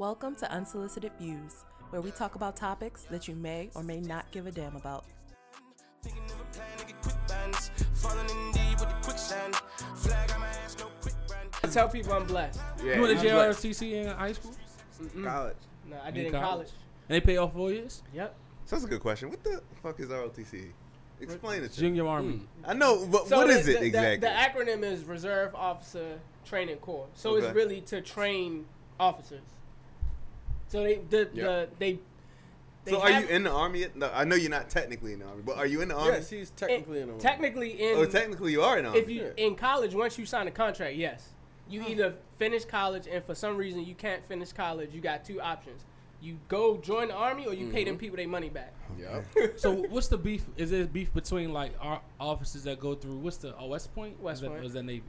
Welcome to Unsolicited Views, where we talk about topics that you may or may not give a damn about. Thinking of a plan to get quick bands. Falling in deep with the quicksand. Flag on my ass, no quick brand. I tell people I'm blessed. Yeah, You went to I'm black. JROTC in high school? college. No, I did in college? college. And they pay off four years? Yep. So that's a good question. What the fuck is ROTC? Explain it to me. Junior Army. Hmm. I know, but So what the- is it the, exactly? The, the acronym is Reserve Officer Training Corps. So Okay. it's really to train officers. So they the, Yeah. the they. they so are have- you in the army? yet? No, I know you're not technically in the army, but are you in the army? Yes, he's technically in the army. technically in oh, technically you are in the army. if you Yeah. in college once you sign a contract yes you either finish college and for some reason you can't finish college you got two options you go join the army or you pay Mm-hmm. them people their money back Yep. So what's the beef? Is there beef between like our officers that go through? What's the oh, West Point? West Is that- Point. or is that Navy?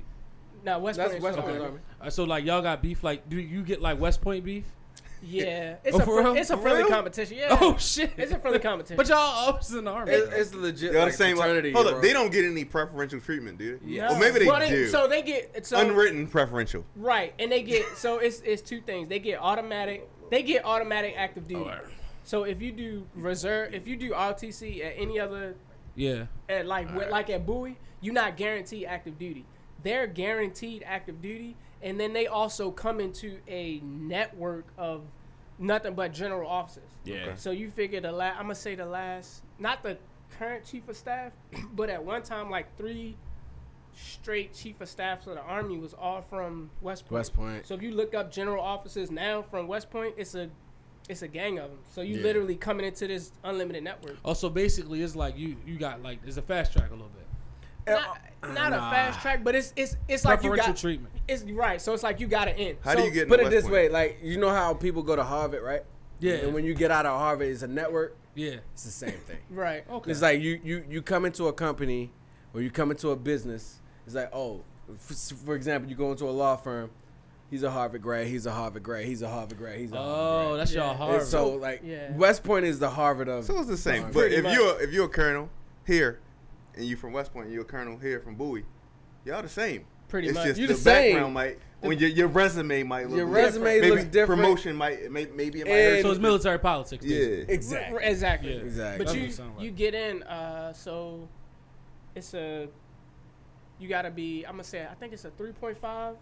now west That's Point is West for Point the Army. Uh, so like y'all got beef? Like do you get like West Point beef? Yeah it's Oh, a for fri- real? it's a For friendly real? competition yeah Oh shit! it's a friendly competition But y'all officers in the army. It, it's legit. Y'all like the same. fraternity, hold up, bro. they don't get any preferential treatment, dude. Yeah. No. Well, maybe they Well, do. so they get so Unwritten preferential. right and they get so it's it's two things they get automatic they get automatic active duty Alright. so if you do reserve if you do ROTC at any other Yeah. at like with- like at Bowie, you're not guaranteed active duty. They're guaranteed active duty, and then they also come into a network of nothing but general officers. Yeah. Okay. So you figure the last, I'm gonna say the last, not the current chief of staff, but at one time like three straight chief of staffs of the army was all from West Point. West Point. So if you look up general officers now from West Point, it's a it's a gang of them. So you Yeah. literally coming into this unlimited network. Oh, so basically it's like you you got like it's a fast track a little bit. Not, uh, not a fast track, but it's it's it's like you Preferential got treatment. it's right. So it's like you got to end. How so, do you get? in Put the it this West way, like you know how people go to Harvard, right? Yeah. And when you get out of Harvard, it's a network. Yeah. It's the same thing. right? Okay. It's like you you you come into a company or you come into a business. It's like oh, for, for example, you go into a law firm. He's a Harvard grad. He's a Harvard grad. He's a Harvard grad. He's a Oh, Harvard that's Yeah. y'all And And so like Yeah. West Point is the Harvard of. So it's the same. Harvard. But if much. you're if you're a colonel here, and you from West Point, and you're a colonel here from Bowie, y'all the same. Pretty it's much. just You the, the same. background might when your your resume might look Your different. resume maybe looks different. Promotion might may, maybe it might And- hurt. so it's military politics. yeah. basically. exactly. R- exactly. Yeah. Exactly. But That's you what it sound like. you get in. Uh, so it's a you got to be. I'm gonna say I think it's a 3.5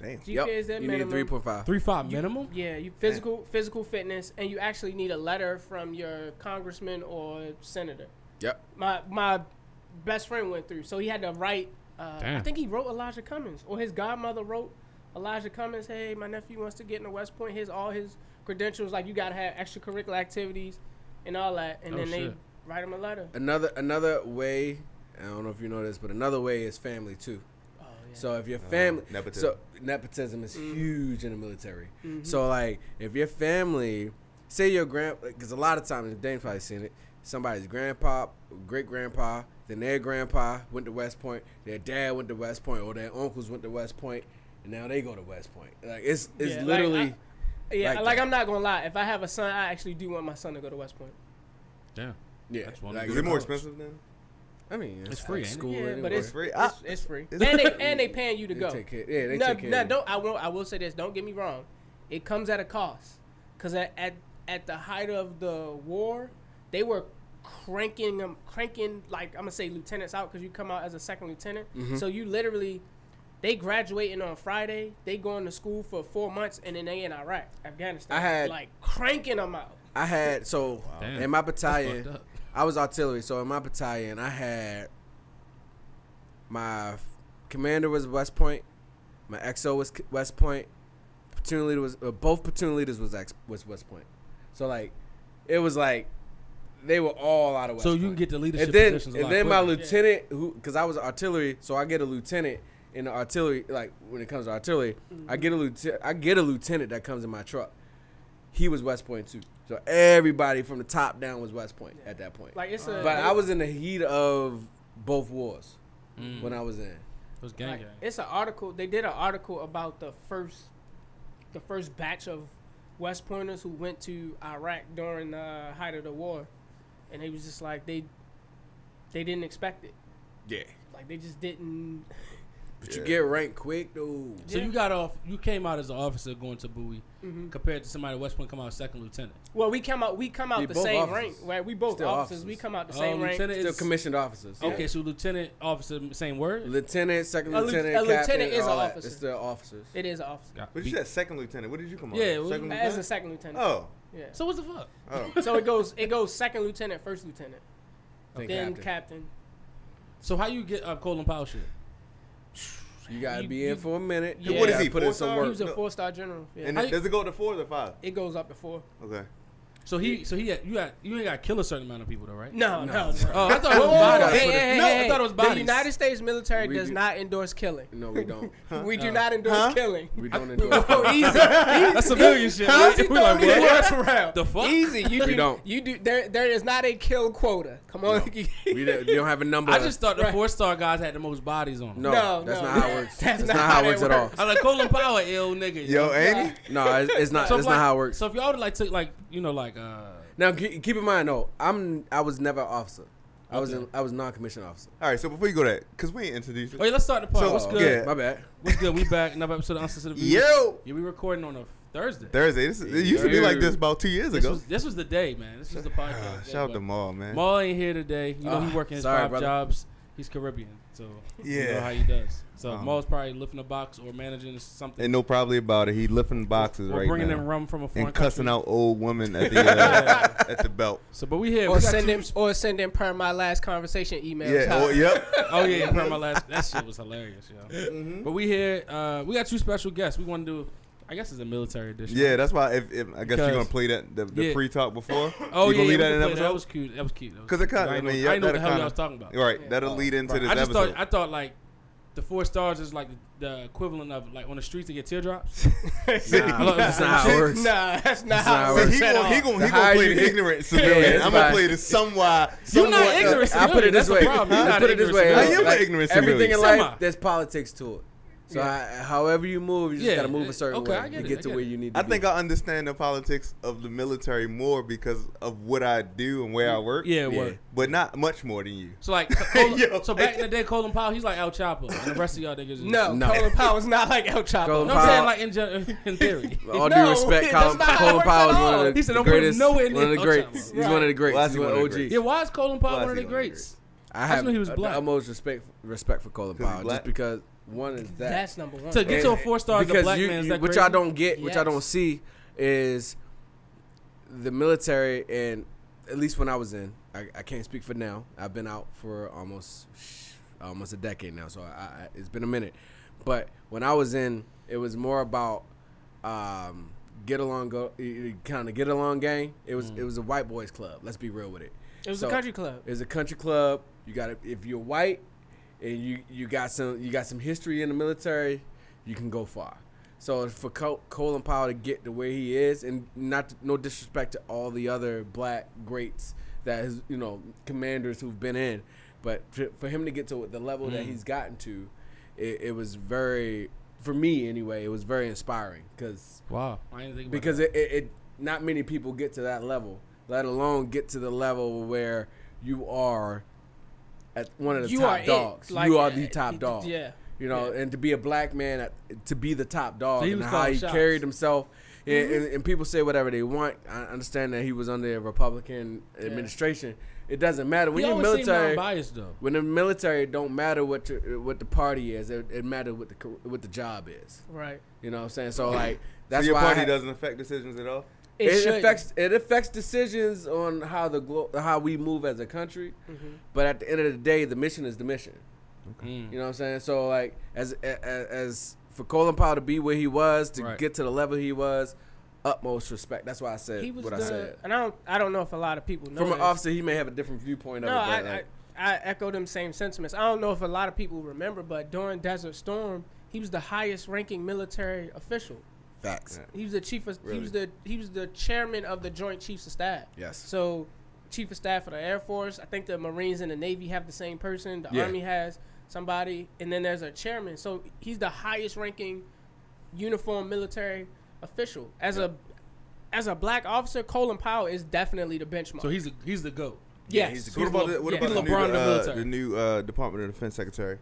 Damn. GPA Yep. is that You minimum. need three point five. Three five You- minimum. Yeah, you physical physical fitness, and you actually need a letter from your congressman or senator. Yep. My my best friend went through, so he had to write. Uh, I think he wrote Elijah Cummings, or his godmother wrote Elijah Cummings. Hey, my nephew wants to get into West Point. Here's all his credentials. Like you gotta have extracurricular activities and all that, and Oh, then they write him a letter. Another another way. I don't know if you know this, but another way is family too. Oh yeah. So if your family, nepotism. so nepotism is Mm. huge in the military. Mhm. So like, if your family, say your grand, because a lot of times Dane's probably seen it. Somebody's grandpa, great grandpa, then their grandpa went to West Point, their dad went to West Point, or their uncles went to West Point, and now they go to West Point. Like it's it's Yeah, like, literally yeah, like like. I'm not gonna lie. If I have a son, I actually do want my son to go to West Point. Yeah. yeah. That's one like, Is it more college. expensive then? I mean, It's free, like school yeah, anyway. but it's free. Ah. It's, it's free, It's- and they and they paying you to They go. take care- yeah, they no, take care no, don't. I will. I will say this. Don't get me wrong. It comes at a cost, because at, at at the height of the war, they were cranking them, cranking like I'm gonna say lieutenants out because you come out as a second lieutenant. Mm-hmm. So you literally, they graduating on Friday. They going to school for four months, and then they in Iraq, Afghanistan. I had- like cranking them out. I had so Damn. in my battalion. I was artillery, so in my battalion, I had my commander was West Point, my XO was West Point, platoon leader was uh, both platoon leaders was ex, was West Point. So like, it was like they were all out of West So Point. you can get the leadership and then positions a and lot then my quicker. lieutenant who because I was artillery, so I get a lieutenant in the artillery. Like when it comes to artillery, I get a lieutenant. I get a lieutenant that comes in my truck. He was West Point too. So everybody from the top down was West Point at that point. Like it's a. But I was in the heat of both wars Mm. when I was in. It was gang Like, gang. it's an article. They did an article about the first, the first batch of West Pointers who went to Iraq during the height of the war, and they was just like they, they didn't expect it. Yeah. Like they just didn't. But you get ranked quick, though. So Yeah. you got off. You came out as an officer going to Bowie, Mhm. compared to somebody at West Point come out as second lieutenant. Well, we come out. We come out We the same officers. rank. Right? We both officers. officers. We come out the Oh, same rank. lieutenant Still commissioned officers. okay. So lieutenant officer, same word. Lieutenant, second A lieu- lieutenant, a lieutenant captain, is an officer. It's still officers. It is an officer. Got But you beat. said second lieutenant. What did you come on? Yeah, as? second As a lieutenant. second lieutenant. Oh, Yeah. So what's the fuck? oh. So it goes. It goes second lieutenant, first lieutenant, Then then captain. captain. So how you get uh, Colin Powell shit? You gotta You- be you- in for a minute. Yeah. What is he, Put in some star? He work. was a No. four star general. Yeah. And How it- you- does it go to four or the five? it goes up to four. Okay. So he, so he, had, you got, you ain't got to kill a certain amount of people though, right? No, no. No. no. Oh, I thought it was bodies. hey, hey, hey, no, hey. I thought it was The. United States military We does do- not endorse killing. No, we don't. We do Uh, not endorse huh? killing. We don't endorse. Oh, easy. That's civilian shit. Huh? right? We like, what? words around. The fuck? Easy. You We do, don't. You do. There, there is not a kill quota. Come on. we don't, you don't have a number. I just thought the Right. four star guys had the most bodies on. them. no, No, that's no. not how it works. That's That's, not not, how how it works at all. I was like Colin Powell, ill nigga. Yo, know? ain't he? No, it's, it's not. So It's if, not how it works. So if y'all would like took like you know like uh Now keep, keep in mind though, I'm I was never an officer. I was Okay. in, I was non-commissioned officer. All right. So before you go that, cause we ain't introduced. oh yeah, let's start the part. So, What's uh, good? yeah. My bad. What's good? We back another episode of Unsolicited Views. Yo. Yeah, we recording on a Thursday. Thursday. This is, it used to be like this about two years This ago. was this was the day, man. This was the podcast. Ah, day, Shout out but to Maul, man. Maul ain't here today. You know Ah, he working his sorry, five brother. jobs. He's Caribbean, so you know Yeah. how he does. So Um, Maul's probably lifting a box or managing something. And no probably about it. He lifting boxes or right bringing now in rum from a foreign and cussing country. out old women at the uh, at the belt. So, but we here. Or we send two- him, or send him per my last conversation emails. Yeah. How- Oh, yep. Oh yeah, per my last. That shit was hilarious, yo. Mm-hmm. But we here. Uh, we got two special guests. We want to do. I guess it's a military edition. Yeah, that's why. If, if I guess you're gonna play that the, the Yeah. pre talk before. Oh you yeah, gonna yeah, leave that in episode? That was cute. That was cute. That was 'Cause it kinda- I, I mean, know, I yeah, didn't know what the hell y'all kinda- was talking about. Right. Yeah. That'll Oh, lead into right. this I just episode. thought I thought like the four stars is like the equivalent of like on the streets to get teardrops. Nah, that's not how it works. Nah, that's not That's how it works he gonna, he gonna, he gonna play the ignorant civilian. it's I'm gonna fine. play the somewhat. You're not somewhat, uh, ignorant. I put it That's this the way. problem. You're I not put it this ignorant way. I am like, an ignorant Everything in life, there's politics to it. So Yeah. I, however you move, you just Yeah, gotta move a certain okay, way I get to it, get to get where it. you need to be. I be. think I understand the politics of the military more because of what I do and where I work. Yeah, Yeah. word. But not much more than you. So like, Colin, Yo. so back in the day, Colin Powell, he's like El Chapo, and the rest of y'all niggas. Is, No, No. Colin is not like El Chapo. Colin no, I'm saying like in, gen- in theory. All No, due respect, that's Colin, not how it Colin Powell is one of the, He said, the "Don't put him greatest. nowhere One of the greats. He's one of the greats. He's one of the the OGs. yeah, why is Colin Powell one of the that's greats? I I have just knew he was the black. utmost respect respect for Colin 'Cause he's Powell, just because one is that. That's number one. To get to a four star as a because black you, man is you- that what crazy? y'all don't get, what y'all Yes. don't see, is the military, and at least when I was in, I, I can't speak for now. I've been out for almost almost a decade now, so I, I, it's been a minute. But when I was in, it was more about um, get along, go kind of get along gang. It was Mm. it was a white boys club. Let's be real with it. it was so- a country club. It's a country club. You got to if you're white and you you got some you got some history in the military, you can go far. So for Col- Colin Powell to get to where he is, and not to, no disrespect to all the other black greats that has you know commanders who've been in, but for, for him to get to the level that Mm. he's gotten to, it, it was very for me anyway. It was very inspiring because Wow, I didn't think about because it, it, it not many people get to that level let alone get to the level where you are at one of the you top dogs Like, you are the top it- dog Yeah. you know Yeah. and to be a black man at, to be the top dog So he and how he shots. carried himself and, Mm-hmm. and, and people say whatever they want i understand that he was under a republican administration it doesn't matter when you're always seemed military non-biased though. when the military don't matter what your, what the party is it, it matters what the what the job is Right. you know what i'm saying so like that's so your why I party ha- doesn't affect decisions at all. It, it, should. affects it affects decisions on how the glo- how we move as a country. Mhm. But at the end of the day, the mission is the mission. Mm. You know what I'm saying? So like as as, as for Colin Powell to be where he was to Right. get to the level he was, utmost respect. That's why I said He was what the, I said. and I don't, I don't know if a lot of people know. From an officer, he may have a different viewpoint of No, it. I, like, I, I echo them same sentiments. I don't know if a lot of people remember, but during Desert Storm, he was the highest ranking military official. Facts. He was the chief of, Really? he was the he was the chairman of the Joint Chiefs of Staff. Yes. So, chief of staff of the Air Force. I think the Marines and the Navy have the same person. The Yeah. Army has somebody, and then there's a chairman. So he's the highest ranking uniform military official. As a as a black officer, Colin Powell is definitely the benchmark. So he's the he's the goat. yes. he's So what about the, what yeah. about the new, LeBron of the uh, military. the new uh, Department of Defense Secretary,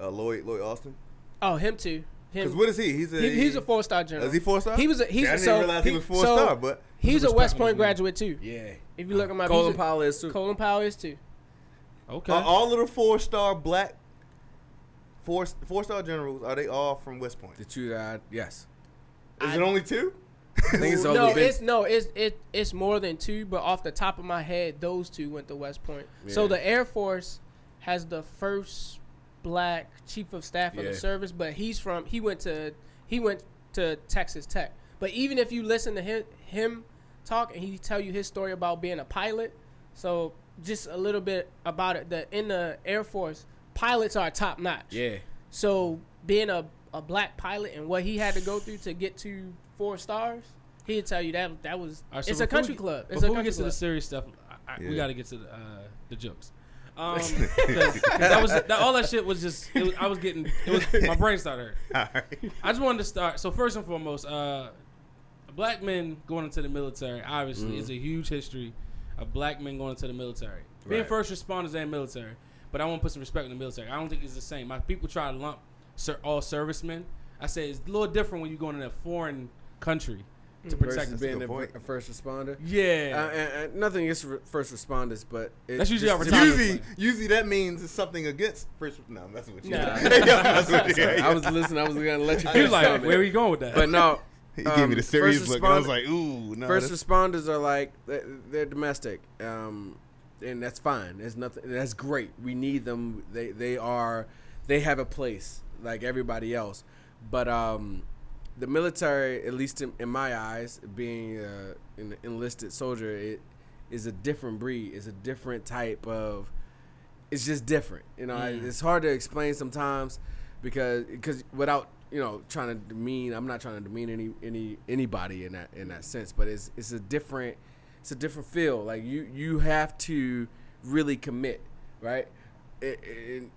uh, Lloyd Lloyd Austin? Oh, him too. Because what is he? He's a He, he's a four star general. Is he four star? He was a- he's See, I didn't so- realize he, he- was four so- star, but He's a West Point graduate too. Yeah. If you look at my Colin he's Powell is too. Colin Powell is too. Okay. are all of the four star black four four star generals are they all from West Point? The two that I, yes. Is I- it only two? I think it's no, only been it's no, it's it, it's more than two. But off the top of my head, those two went to West Point. So the Air Force has the first black chief of staff of Yeah. the service, but he's from he went to he went to Texas Tech. But even if you listen to him him talk and he tell you his story about being a pilot, so just a little bit about it. The in the Air Force, pilots are top notch. yeah. So being a, a black pilot and what he had to go through to get to four stars, he'd tell you that that was All right, so it's a country we- club. It's Before a we country get to the serious stuff, I, I, we got to get to the, uh, the jokes. Um, 'cause- 'cause that was that, all that shit was just. It was, I was getting. It was my brain started. hurting. Right. I just wanted to start. So first and foremost, uh, black men going into the military obviously is a huge history of black men going into the military, being Right. first responders and military. But I want to put some respect in the military. I don't think it's the same. My people try to lump all servicemen. I say it's a little different when you're going in a foreign country to protect Versus the being a, a first responder. Yeah, Uh, and, and nothing against first responders, but it, That's usually just our to Usually, plan. usually that means it's something against first. No, I'm messing with you. Nah. Yeah, I'm messing you. I was listening. I was gonna let you. he was like, comment. "Where are you going with that?" But no, He gave me the um, serious look. and I was like, ooh, no. first responders are like they're, they're domestic, um, and that's fine. There's nothing. That's great. We need them. They they are they have a place like everybody else. But um, the military, at least in, in my eyes, being uh, an enlisted soldier, it is a different breed. It's a different type of. It's just different. You know, Mm. it's hard to explain sometimes because because without you know trying to demean. I'm not trying to demean any any anybody in that in that sense, but it's it's a different it's a different feel. Like you you have to really commit, right? It, it,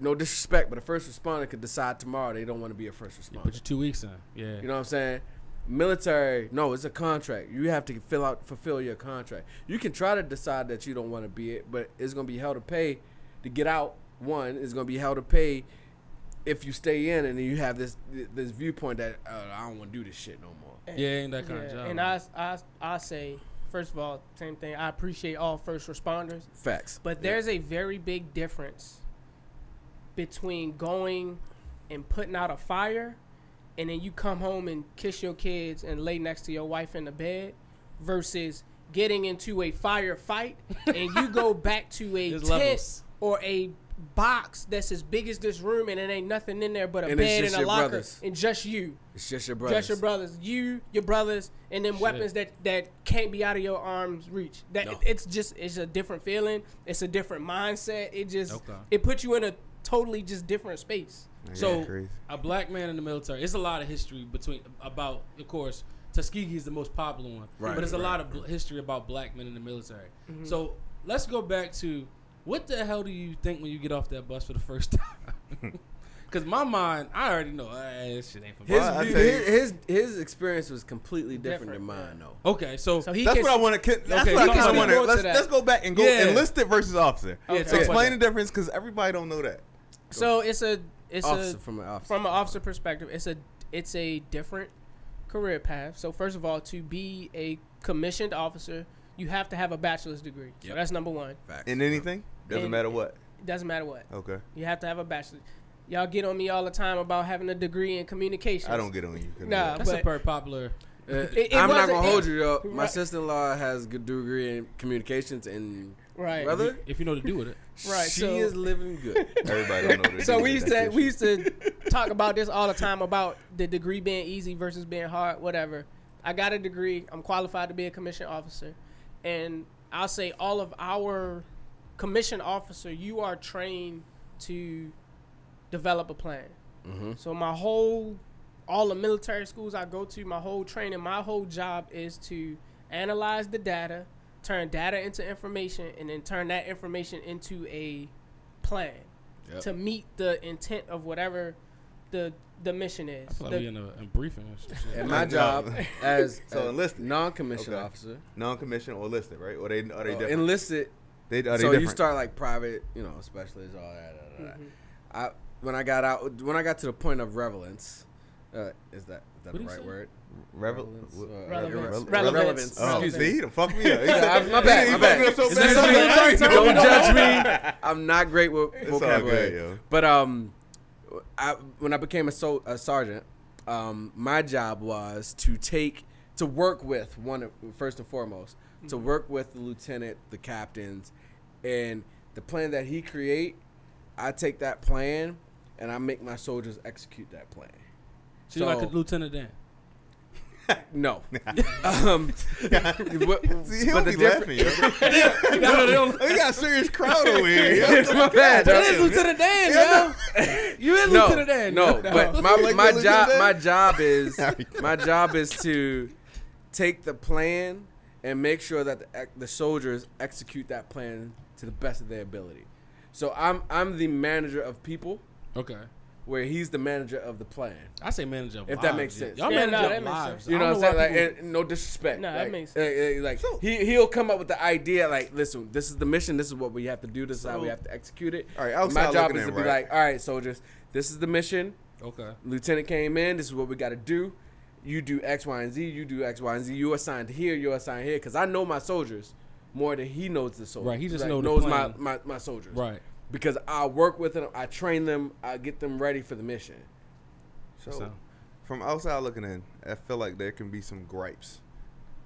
no disrespect, but a first responder could decide tomorrow they don't want to be a first responder. Put your two weeks in. Yeah. You know what I'm saying? Military, no, it's a contract. You have to fill out, fulfill your contract. You can try to decide that you don't want to be it, but it's gonna be hell to pay to get out. One is gonna be hell to pay if you stay in, and then you have this this viewpoint that uh, I don't want to do this shit no more. yeah, ain't that kind Yeah, of job. and I, I, I say, first of all, same thing. I appreciate all first responders, Facts. but Yeah. there's a very big difference between going and putting out a fire, and then you come home and kiss your kids and lay next to your wife in the bed, versus getting into a firefight and you go back to a tent levels. or a box that's as big as this room and it ain't nothing in there but a And bed and a locker brothers. and just you. It's just your brothers. Just your brothers, you, your brothers, and then Shit. weapons that that can't be out of your arms reach. That No. it's just it's a different feeling. It's a different mindset. It just Okay. it puts you in a totally just different space. Yeah, So crazy. a black man in the military. It's a lot of history between about, of course, Tuskegee is the most popular one, Right, but there's a right. lot of bl- history about black men in the military. Mm-hmm. So let's go back to what the hell do you think when you get off that bus for the first time? Because my mind, I already know eh, this shit ain't for me. His, Well, I view- tell you- his, his his experience was completely different, Different, than yeah. mine, though. Okay, so, So he That's can, what I want to. That's Okay, what I kind of speak want to. Let's let's go back and go Yeah. enlisted versus officer. Yeah, Okay. talk Explain that. the difference because everybody don't know that. So it's a it's Officer a from an officer. from an officer perspective, it's a it's a different career path. So first of all, to be a commissioned officer, you have to have a bachelor's degree. So that's number one. Facts. In anything, doesn't In- matter what. It doesn't matter what. Okay, You have to have a bachelor's. Y'all get on me all the time about having a degree in communication. I don't get on you. of Nah, that. that's a but- very popular. Uh, It- it I'm not gonna it- hold you though. My Right. sister-in-law has a good degree in communications, and Right. brother, If you know to do with it. Right, she so- is living good. everybody don't know. this. So we used to we used to talk about this all the time about the degree being easy versus being hard, whatever. I got a degree. I'm qualified to be a commission officer, and I'll say all of our commission officer, you are trained to develop a plan. mm-hmm. So my whole, all the military schools I go to, my whole training, my whole job is to analyze the data, turn data into information, and then turn that information into a plan Yep. to meet the intent of whatever the the mission is. I feel like The- we in a, a briefing or some shit. And my job as So a enlisted. non-commissioned Okay. officer, non-commissioned or enlisted, right? Or they are they different? enlisted. they are they so different? you start like private, you know, specialists, all that. all that. Mhm. I when I got out, when I got to the point of relevance, uh, is that is that What the right word? Revel- Relevance, uh, Relevance. Relevance. relevance. Oh, Excuse see, me. he done fucked me up. Yeah, I'm- my bad, he my bad. so bad. this I'm something- like, hey, Don't judge me. I'm not great with It's all vocabulary. good, yo. But um, I, when I became a, so, a sergeant, um, my job was to take to work with one of, first and foremost to work with the lieutenant, the captains, and the plan that he create. I take that plan and I make my soldiers execute that plan. So you're like a Lieutenant Dan. No. um, but, See, he but the be difference. laughing, yo. no, they. We got a serious crowd over here. yo. my bad. That Lieutenant Dan, yo. You is no, Lieutenant Dan. No, but my, Like my job my job is my job is to take the plan and make sure that the, the soldiers execute that plan to the best of their ability. So I'm I'm the manager of people, Okay. Where he's the manager of the plan. I say manager of If that lives, makes sense. Y'all Yeah, manager no, of that makes lives. sense. You know what I'm saying? Like, people- and no disrespect. No, that like, makes uh, uh, like So- he he'll come up with the idea. Like, listen, this is the mission. This is what we have to do. This is how we have to execute it. All right, my job is to be right? like, all right, soldiers, this is the mission. okay. Lieutenant came in. This is what we got to do. You do X, Y, and Z. You do X, Y, and Z. You are assigned here. You are assigned here. Because I know my soldiers more than he knows the soldiers. Right, he just Like, know the knows plan. my, my my soldiers. Right. Because I work with them. I train them. I get them ready for the mission. So, So- from outside looking in, I feel like there can be some gripes.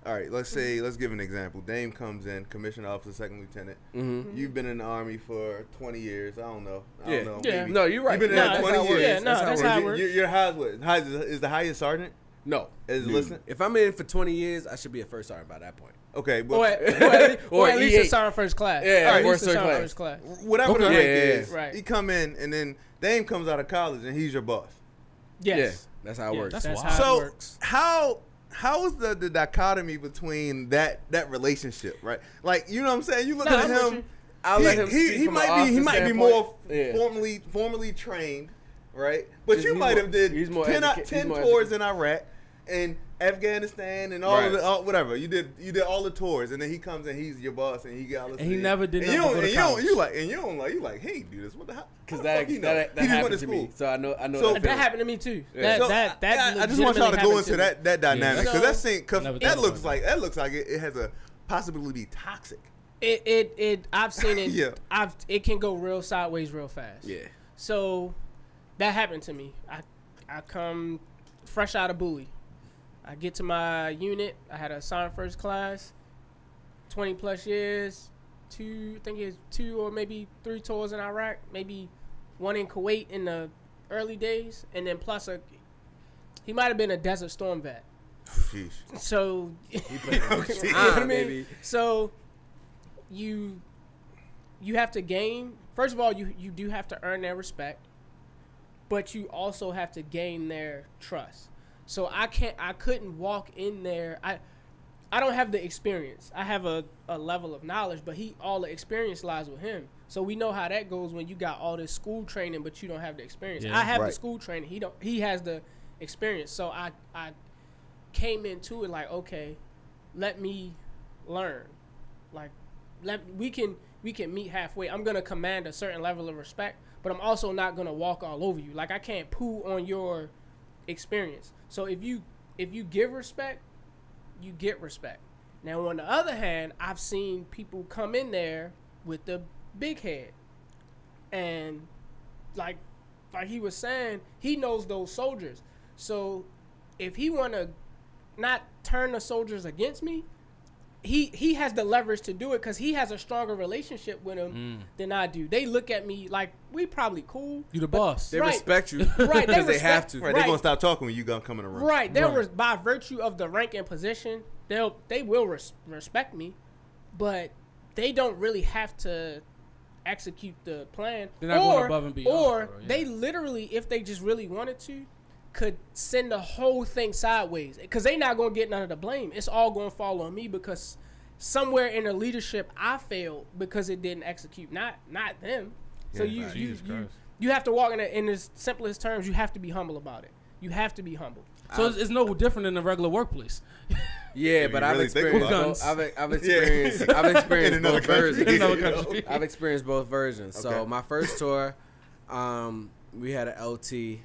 All right, let's say, let's give an example. Dame comes in, commissioned officer, second lieutenant. Mm-hmm. You've been in the army for 20 years. I don't know. I Yeah. don't know. Yeah. maybe. No, you're right. You've been in No, there 20 years. Yeah, no, that's how it You- works. Your, your highest, what? Highest is, is the highest sergeant? No. Is No. listening? If I'm in for 20 years, I should be a first sergeant by that point. Okay, but Or at, or at, least- or Or at least a E8. sergeant first class. Yeah, Or at least a first sergeant class. first class. whatever the Okay. rank Yeah, yeah, is, yeah. Right. he come in and then Dame comes out of college and he's your boss. Yes. Yeah, that's how it Yeah, works. That's That's wild. how so it works. how how is the, the dichotomy between that that relationship, right? Like you know what I'm saying? You look No, at I'm him. I'll he, let him he, he might be he officer might be more Yeah. formally formally trained, right? But Just you might more- have did he's more 10, educa- he's 10 more tours educa- in Iraq and Afghanistan and all of the all, whatever. You did you did all the tours and then he comes and he's your boss and he got all this And he never did and you nothing don't, but go and you don't you like and you don't like you like hey dude this what the hell Because how the that, fuck he know? that, that He just went happened to school. me. So I know I know So- that, That happened to me too. Yeah. That, So, that, that I, I just want y'all to go into that that dynamic Yeah. because that So- thing, cause Never that looks like that looks like it, it has a possibility to be toxic. It, it, it, I've seen it. Yeah. I've, it can go real sideways real fast. Yeah. So that happened to me. I, I come fresh out of Bowie. I get to my unit. I had a sergeant first class, 20 plus years, two, I think it's two or maybe three tours in Iraq, maybe one in Kuwait in the early days, and then plus a, he might have been a Desert Storm vet. Jeez. So, you know what Ah, I mean? So, you you have to gain. First of all, you you do have to earn their respect, but you also have to gain their trust. So I can't. I couldn't walk in there. I I don't have the experience. I have a, a level of knowledge, but he all the experience lies with him. So we know how that goes when you got all this school training, but you don't have the experience. Yeah. I have the school training. He don't. He has the experience. So I I came into it like, okay, let me learn. Like, let we can we can meet halfway. I'm gonna command a certain level of respect, but I'm also not gonna walk all over you. Like I can't poo on your experience. So if you if you give respect, you get respect. Now on the other hand, I've seen people come in there with the big head, and like like he was saying, he knows those soldiers. So if he want to not turn the soldiers against me, he he has the leverage to do it because he has a stronger relationship with them mm. than I do. They look at me like we probably cool. You the boss. They Right. respect you. Right, they Because they have to. Right, Right. they're gonna stop talking when you gonna come in the room. Right. They'll Right. by virtue of the rank and position, they'll they will res- respect me, but they don't really have to execute the plan. They're not or, going above and beyond, Or bro, yeah. they literally, if they just really wanted to, could send the whole thing sideways because they not gonna get none of the blame. It's all gonna fall on me because somewhere in the leadership I failed because it didn't execute, not not them. So you right. you, you you have to walk in, the, in the simplest terms. You have to be humble about it. You have to be humble. So it's, it's no different than a regular workplace. Yeah, but I've really experienced. about. Both, I've, I've Yeah. experienced. I've experienced both versions. In another country. I've experienced both versions. So Okay. my first tour, um, we had an LT.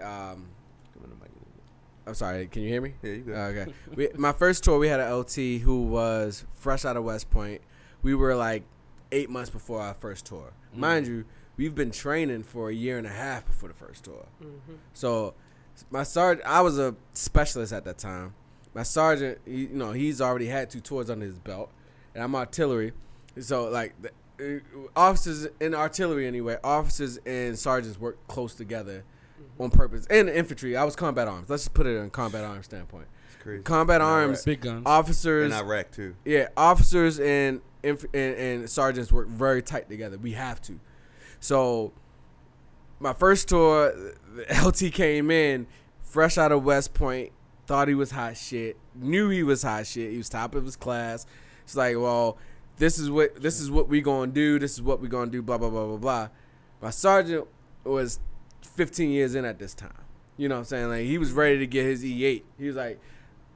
Um, Come in the mic a little bit. I'm sorry. Can you hear me? Yeah, you good. Okay. we, my first tour, we had a LT who was fresh out of West Point. We were like eight months before our first tour. Mind you, we've been training for a year and a half before the first tour. So my sergeant, I was a specialist at that time. My sergeant, he, you know, he's already had two tours under his belt, and I'm artillery. So like the, uh, officers in artillery anyway, officers and sergeants work close together on purpose. And infantry, I was combat arms. Let's just put it in combat arms standpoint. It's crazy. Combat In arms, Iraq. Big guns. officers, In Iraq too. yeah, officers and, inf- and and sergeants work very tight together. We have to. So, my first tour, the LT came in fresh out of West Point, thought he was hot shit, knew he was hot shit. He was top of his class. It's like, well, this is what this is what we gonna do. This is what we gonna do. Blah blah blah blah blah. My sergeant was 15 years in at this time. You know what I'm saying? Like he was ready to get his E8. He was like,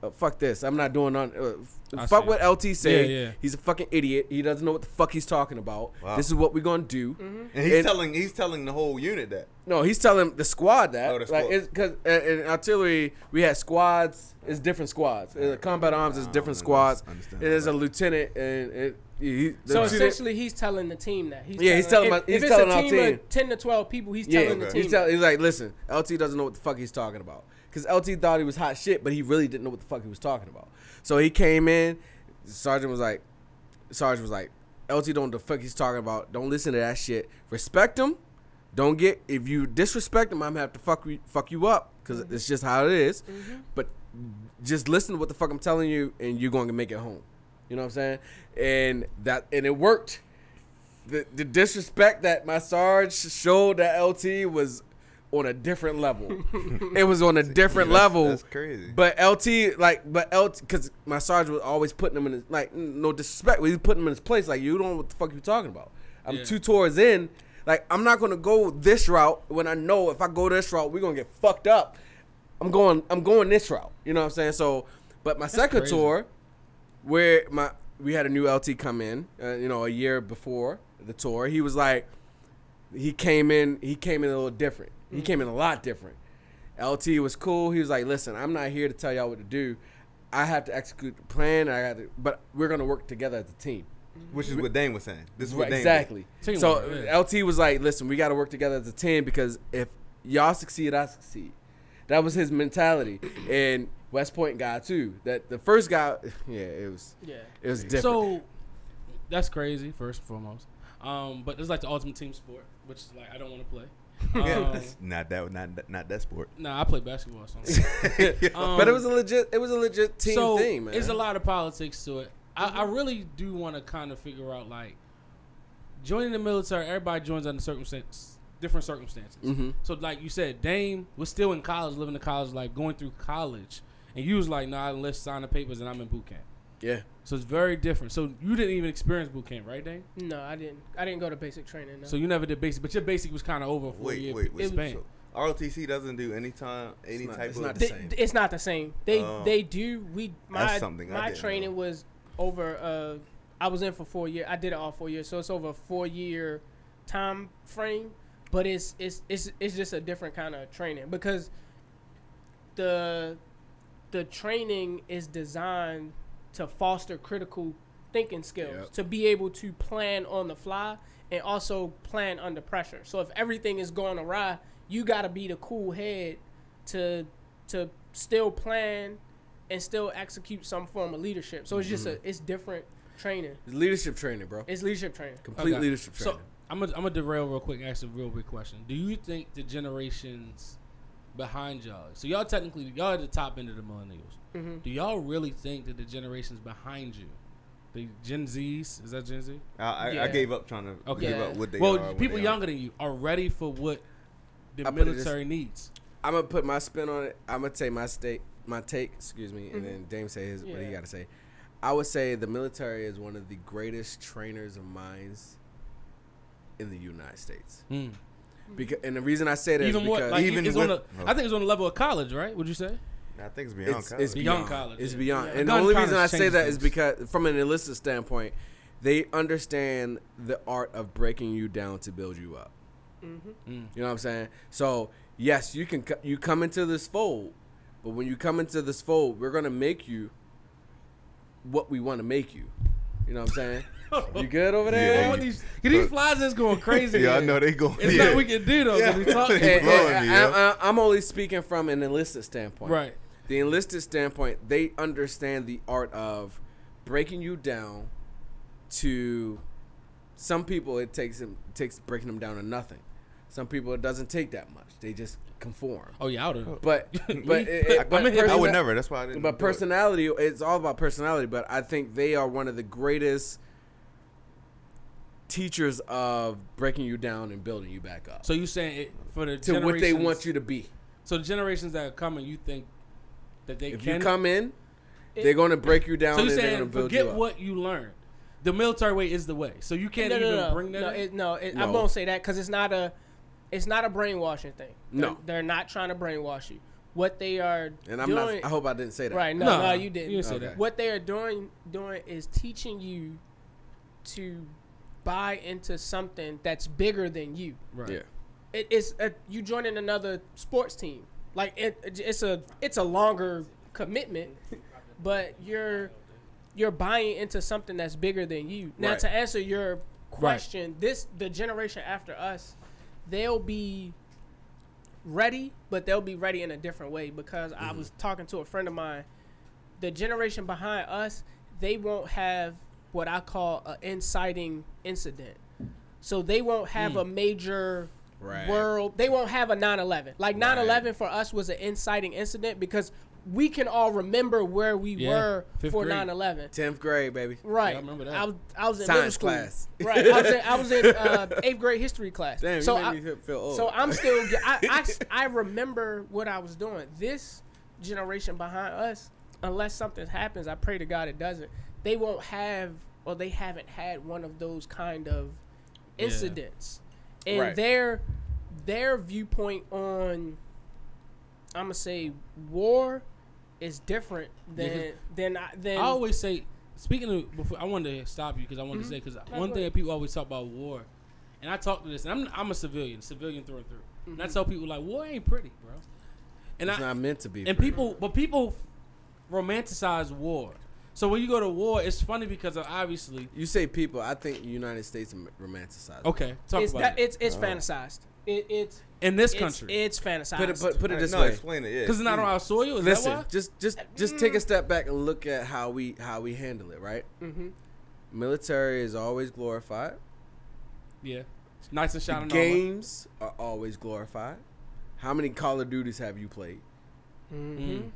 uh, "Fuck this! I'm not doing on. Uh, fuck see. what LT say. Yeah, yeah. He's a fucking idiot. He doesn't know what the fuck he's talking about. Wow. This is what we're gonna do. And he's And- telling he's telling the whole unit that. No, he's telling the squad that. Oh, the like, squad. it's because in artillery we had squads. It's different squads. Uh, combat arms is different squads. understand It is a lieutenant, and it, he, So essentially, he's telling the team that. He's Yeah, he's telling if, my- he's if telling it's our a team, team. of ten to twelve people, he's Yeah, telling the team. he's, tell, he's like, listen, LT doesn't know what the fuck he's talking about. Because LT thought he was hot shit, but he really didn't know what the fuck he was talking about. So he came in, Sergeant was like, Sergeant was like, LT don't know the fuck he's talking about. Don't listen to that shit. Respect him. Don't get if you disrespect him, I'm gonna have to fuck you fuck you up because it's just how it is. Mm-hmm. But just listen to what the fuck I'm telling you, and you're going to make it home. You know what I'm saying? And that and it worked. The the disrespect that my sarge showed that LT was on a different level. it was on a different That's- level. That's crazy. But LT, like, but LT, because my sergeant was always putting him in his, like, no disrespect, but he was putting him in his place. Like, you don't know what the fuck you talking about. I'm Yeah. two tours in. Like, I'm not gonna go this route when I know if I go this route, we're gonna get fucked up. I'm going, I'm going this route. You know what I'm saying? So, but my second crazy. tour, where my we had a new LT come in, uh, you know, a year before the tour, he was like, he came in, he came in a little different. He came in a lot different. LT was cool. He was like, "Listen, I'm not here to tell y'all what to do. I have to execute the plan. I got to, but we're gonna work together as a team." Which is what Dane was saying. This is what Right, Dane exactly. Teamwork, so yeah. LT was like, "Listen, we got to work together as a team because if y'all succeed, I succeed." That was his mentality, and West Point guy too. That the first guy, yeah, it was, Yeah. it was different. So that's crazy, first and foremost. Um, but it's like the ultimate team sport, which is like I don't want to play. Yeah, Um, that's not that, not that, not that sport. nah, I play basketball. So, um, but it was a legit, it was a legit team so thing, man. There's a lot of politics to it. I, I really do want to kind of figure out like joining the military. Everybody joins under circumstances, different circumstances. Mhm. So like you said, Dame was still in college, living the college life, going through college, and you was like, "Nah, let's sign the papers, and I'm in boot camp." Yeah, So it's very different. So you didn't even experience boot camp, right, Dame? No, I didn't. I didn't go to basic training. No. So you never did basic, but your basic was kind of over for a Wait, year wait, wait. span. So ROTC doesn't do any time, any not- type it's of. not the They- same. it's not the same. They Oh. they do. We my That's something I my didn't training know. was over. Uh, I was in for four years. I did it all four years, so it's over a four year time frame. But it's it's it's it's just a different kind of training because the the training is designed to foster critical thinking skills Yep. to be able to plan on the fly and also plan under pressure. So if everything is going awry, you got to be the cool head to to still plan and still execute some form of leadership. So it's just Mm-hmm. a it's different training. it's leadership training, bro. It's leadership training. Complete Okay. leadership So training. I'm gonna I'm gonna derail real quick. and Ask a real big question. Do you think the generations behind y'all? So y'all technically y'all at the top end of the millennials. Mhm. Do y'all really think that the generations behind you, the Gen Zs, is that Gen Z? I, I, I Yeah. gave up trying to Okay. give up what they well, are. what people they younger than you are ready for what the I put it this- military needs. I'm gonna put my spin on it. I'm gonna take my state, my take. Excuse me, and then Dame say his what he got to say. I would say the military is one of the greatest trainers of minds in the United States. Hmm. Because, and the reason I say that is Even what? because Like Even with- the, I think it's on the level of college, right? Would you say? Are. I think it's beyond it's, college. it's Beyond beyond, college, It's beyond. Yeah. And the only reason I say changes that is things. because, from an enlisted standpoint, they understand the art of breaking you down to build you up. Mm-hmm. Mm. You know what I'm saying? So yes, you can you come into this fold, but when you come into this fold, we're gonna make you what we want to make you. You know what I'm saying? you good over there? Yeah, All these, these flies is going crazy. Yeah, I know they go. It's yeah. not we can do though. Yeah. we talking. They And- and me, I, I, I'm only speaking from an enlisted standpoint. Right. The enlisted standpoint, they understand the art of breaking you down to some people it takes them it takes breaking them down to nothing. Some people it doesn't take that much. They just conform. Oh yeah, I would have. Oh. But but it, it- I'm but in I would never. That's why I didn't. But do it. personality, it's all about personality. But I think they are one of the greatest teachers of breaking you down and building you back up So you saying it, for the to what they want you to be. So the generations that are coming, you think that they If can you come in, they're going to break you down So you and they're saying build forget you up. what you learned. The military way is the way. So you can't no, even no, no, bring that. no, in? it, no, it, I won't say that because it's not a, it's not a brainwashing thing. They're, No. they're not trying to brainwash you. What they are and I'm doing, not. I hope I didn't say that. right? No, No, no, you didn't. you didn't say Okay. that. What they are doing doing is teaching you to buy into something that's bigger than you. Right. Yeah. It is a, you joining another sports team. Like it, it's a it's a longer commitment, but you're you're buying into something that's bigger than you. Now Right. to answer your question, this the generation after us, they'll be ready, but they'll be ready in a different way because I was mm-hmm. talking to a friend of mine. The generation behind us, they won't have what I call an inciting incident. So they won't have mm. a major Right. world. They won't have a 9/11. Like Right. 9/11 for us was an inciting incident because we can all remember where we Yeah, were fifth for grade. 9/11. Tenth grade, baby. Right. I remember that. I was, I was in middle Science school. class. Right. I was in, I was in uh, eighth grade history class. Damn, so you I, me feel old. So I'm still. I, I, I remember what I was doing. This generation behind us, unless something happens, I pray to God it doesn't. They won't have, or they haven't had one of those kind of incidents, and Right. their their viewpoint on, I'm gonna say, war is different than than I than I always say, speaking of, before, I wanted to stop you because I wanted Mm-hmm. to say because one thing that people always talk about war, and I talk to this, and I'm I'm a civilian, civilian through and through, and Mm-hmm. I tell people like war ain't pretty, bro, and it's I not meant to be. and pretty. people, but people romanticize war. So when you go to war, it's funny because of obviously. You say people. I think United States am- romanticize. it. Okay, talk it's about that, it. it's it's fantasized. It, it's in this it's, country It's fantasized. Put it put, put it Alright, this no, way. explain it. Yeah, because it's not on please. our soil. Is Listen, that why? just just just take a step back and look at how we how we handle it. Right. Mhm. Military is always glorified. Yeah, nice and The shining. games are always glorified. How many Call of Duties have you played? Mhm.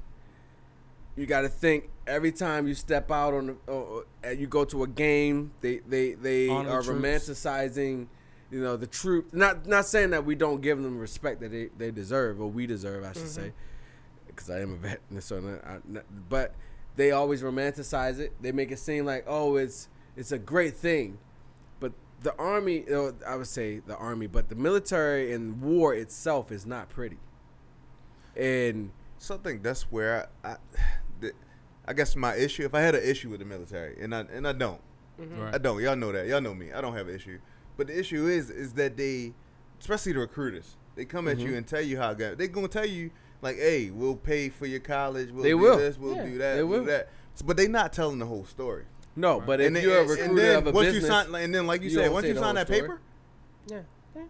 You got to think every time you step out on the, uh, and you go to a game, they they they Honor are troops. romanticizing, you know, the troop. Not not saying that we don't give them respect that they, they deserve or we deserve, I should say, because I am a vet, and so I- but they always romanticize it. They make it seem like oh, it's it's a great thing, but the army, uh, I would say the army, but the military and war itself is not pretty, and So I think that's where I, I, the, I guess my issue. If I had an issue with the military, and I and I don't, Right. I don't. Y'all know that. Y'all know me. I don't have an issue. But the issue is, is that they, especially the recruiters, they come at Mm-hmm. you and tell you how it got. They gonna tell you like, hey, we'll pay for your college. We'll They do will. this. We'll Yeah, do that. they we'll do that. So, but they're not telling the whole story. no, but if and then, you're a and- recruiter and then of a once business, you sign, and then like you, you said, once you sign that story. paper, Yeah. yeah.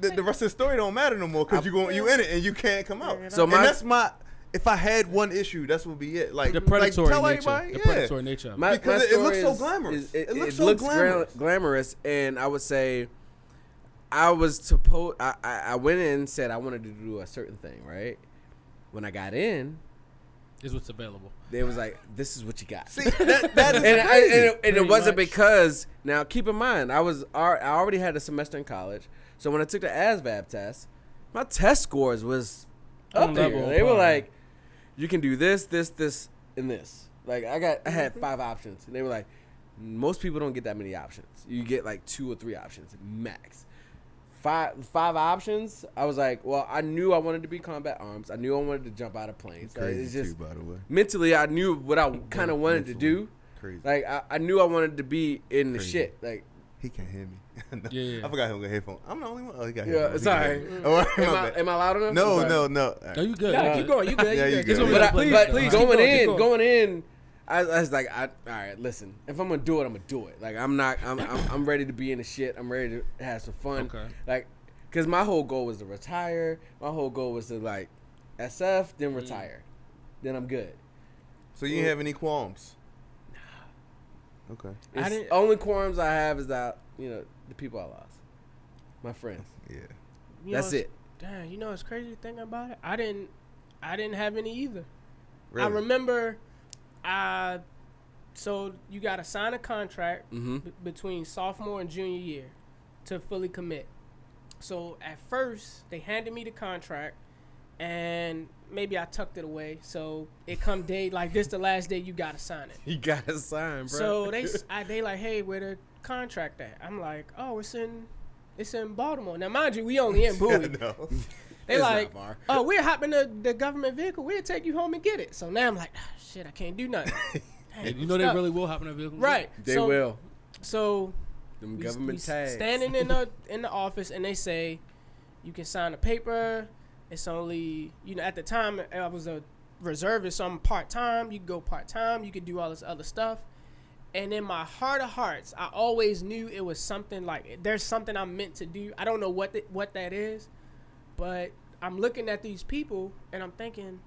the, the rest of the story don't matter no more because you going you in it and you can't come out. So and my- that's my. If I had one issue, that's what would be it. Like the predatory like, tell nature. everybody, the yeah. predatory nature. it. My, Because my it- it looks story so glamorous. is- it, It looks it so looks gra- glamorous. glamorous, and I would say, I was supposed. I, I I went in and said I wanted to do a certain thing, right? When I got in, is what's available. they was like, "This is what you got." See, that, that is and, I, and, it, and it wasn't much. because now keep in mind I was I already had a semester in college, so when I took the ASVAB test, my test scores was up there. They were par. like, you can do this, this, this, and this. Like I got I had five options, and they were like, most people don't get that many options. You get like two or three options max. Five five options. I was like, well, I knew I wanted to be combat arms. I knew I wanted to jump out of planes. Crazy it's just too, by the way. mentally, I knew what I kind of wanted to do. Crazy. Like I, I knew I wanted to be in the shit. Like He can't hear me. No, Yeah, yeah. I forgot him got headphones. I'm the only one. Oh, he got Yeah, headphones. it's He can alright. Oh, Am I, am I loud enough? no, Sorry. no, no. No, you good. Yeah, keep going. You good? Yeah, you you good. good. Just But, I, please, but please going keep going, in, going. going in, I, I was like, I, all right, listen. If I'm gonna do it, I'm gonna do it. Like I'm not, I'm, I'm, I'm ready to be in the shit. I'm ready to have some fun. Okay. Like, cause my whole goal was to retire. My whole goal was to like SF, Mm. then retire. Then I'm good. So you didn't have any qualms? Okay. I didn't- only qualms I have is that you know the people I lost, my friends. Yeah. You That's know, it. Damn, you know what's crazy thinking about it? I didn't, I didn't have any either. Really? I remember, I, so you got to sign a contract Mm-hmm. b- between sophomore and junior year to fully commit. So at first they handed me the contract, and maybe I tucked it away. So it come day like this, the last day you got to sign it. You gotta sign, bro. So they s- I, they like, hey, where the contract at? I'm like, oh, it's in it's in Baltimore. Now, mind you, we only in Bowie. no. They It's like, oh, we're hopping the, the government vehicle. We'll take you home and get it. So now I'm like, ah, shit, I can't do nothing. Dang, You know they stuck. really will hop in a vehicle. right. they so, will. So Them we, government we tags. standing in the in the office and they say you can sign a paper. It's only you know at the time I was a reservist, so I'm part time. You can go part time. You can do all this other stuff. And in my heart of hearts, I always knew it was something like there's something I'm meant to do. I don't know what the, what that is, but I'm looking at these people and I'm thinking,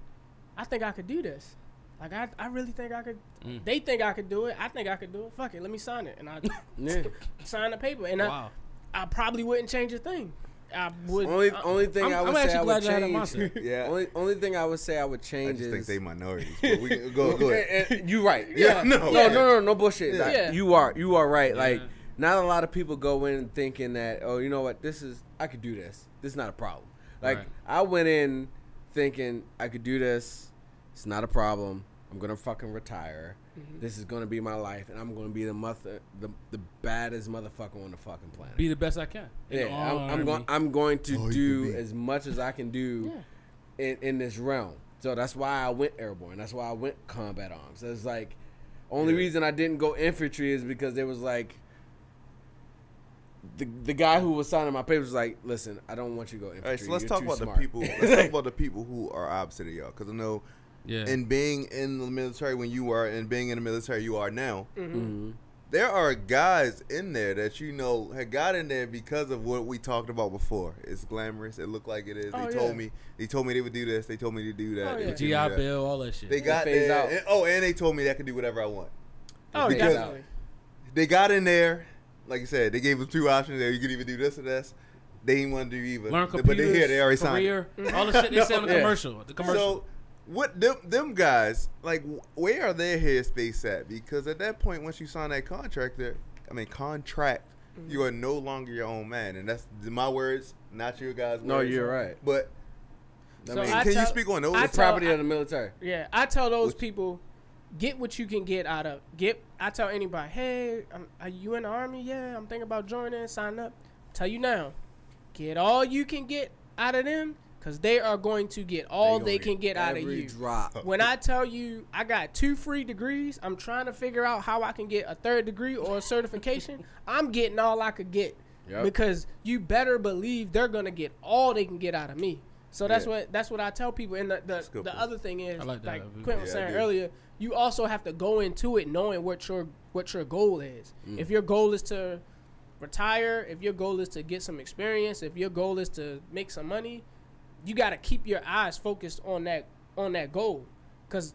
I think I could do this. Like I, I really think I could. Mm. They think I could do it. I think I could do it. Fuck it, let me sign it. And I Yeah. sign the paper, and Wow. I, I probably wouldn't change a thing. I would. Only I- only thing I'm- i I'm would say I would you had that change. Yeah. Only only thing I would say I would I change just is think they minorities. But we can go go ahead. You right. Yeah, no. No, Yeah. no, no, no bullshit. Like, Yeah. You are, you are right. Like, not a lot of people go in thinking that, oh, you know what, this is, I could do this. This is not a problem. Like, Right. I went in thinking I could do this. It's not a problem. I'm gonna fucking retire. Mm-hmm. This is gonna be my life, and I'm gonna be the mother, the the baddest motherfucker on the fucking planet. Be the best I can. Yeah, I'm, I'm going. honesty. I'm going to Oh, do as much as I can do in, in this realm. So that's why I went airborne. That's why I went combat arms. So it's like only Yeah. reason I didn't go infantry is because there was like the the guy who was signing my papers was like, listen, I don't want you to go infantry. All right, so let's You're talk about smart." the people. Let's talk about the people who are opposite of y'all, because I know, Yeah. in being in the military when you were, and being in the military you are now, Mhm. there are guys in there that you know had got in there because of what we talked about before. It's glamorous. It looked like it is. Oh, they told yeah. me. They told me they would do this. They told me to do that. Oh, they yeah. GI. Bill, all that shit. They got phase there. out. and- oh, and they told me that I could do whatever I want. Oh, Because- definitely. They got in there, like you said. They gave them two options. There, you could either do this or this. They didn't want to do either. Learn but computers, they here. They already signed. it. career, all the shit they said in the Yeah. commercial. The commercial. So, what them them guys like? Where are their headspace at? Because at that point, once you sign that contract, there, I mean contract, mm-hmm. you are no longer your own man, and that's my words, not your guys' No, words. you're right. But I mean, I can you speak on those? I the tell- property I- of the military. Yeah, I tell those Which- people, get what you can get out of get. I tell anybody, hey, I'm, are you in the army? Yeah, I'm thinking about joining. Sign up. Tell you now, get all you can get out of them, cause they are going to get all gonna they can get out of every you. drop. When I tell you I got two free degrees, I'm trying to figure out how I can get a third degree or a certification. I'm getting all I could get Yep. because you better believe they're gonna get all they can get out of me. So that's Yeah. what that's what I tell people. And the the, the other thing is I like, like that. Quinn was Yeah, saying earlier, you also have to go into it knowing what your what your goal is. Mm. If your goal is to retire, if your goal is to get some experience, if your goal is to make some money, you got to keep your eyes focused on that on that goal. Cause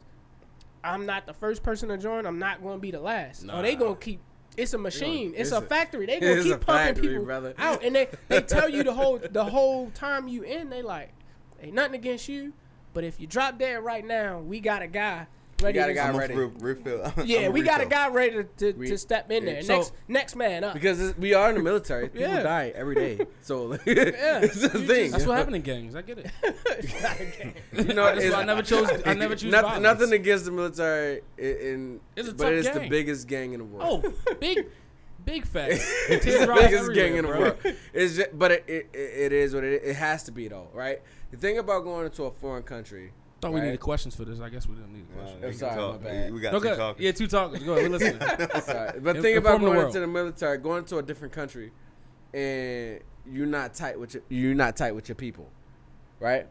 I'm not the first person to join. I'm not going to be the last. Or they going to keep. It's a machine. It's, a- factory. They gonna keep pumping factory, people brother. out, and they they tell you the whole the whole time you in. They like, ain't nothing against you, but if you drop dead right now, we got a guy ready. got a to guy ready. A re- refill. yeah, I'm we got a guy ready to, to, We- to step in there. so- next next man up. Because it's- we are in the military. People Yeah. die every day. So it's a thing. That's what happened in gangs. I get it. You know, That's it's- I never chose. I never choose Noth- violence. nothing against the military, i- in, It's a but it's the biggest gang in the world. Oh, big, big facts. it's the biggest gang in the everywhere, world. It's just, but it, it, it is what it, it has to be though, right? The thing about going into a foreign country Thought we needed questions for this. I guess we didn't need Nah, questions. we can sorry, my bad. We- We got okay. two talkers. Yeah, two talkers. Go ahead. We're listening. Sorry. But In- think about inform the going world. into the military, going to a different country, and you're not tight with your, you're not tight with your people, right?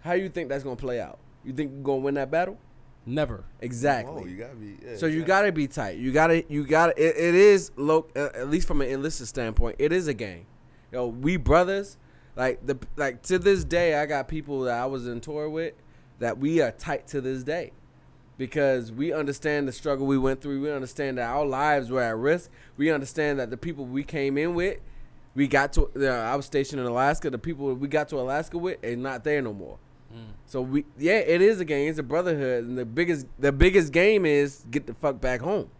How you think that's gonna play out? You think you're gonna win that battle? Never. Exactly. Whoa, you gotta be. Yeah, so you exactly. gotta be tight. You gotta, you gotta. It, it is low, uh, at least from an enlisted standpoint. It is a game. Yo, we brothers. Like the like to this day, I got people that I was in tour with that we are tight to this day because we understand the struggle we went through. We understand that our lives were at risk. We understand that the people we came in with, we got to. Uh, I was stationed in Alaska. The people we got to Alaska with are not there no more. So we, yeah, it is a game. It's a brotherhood, and the biggest, the biggest game is get the fuck back home.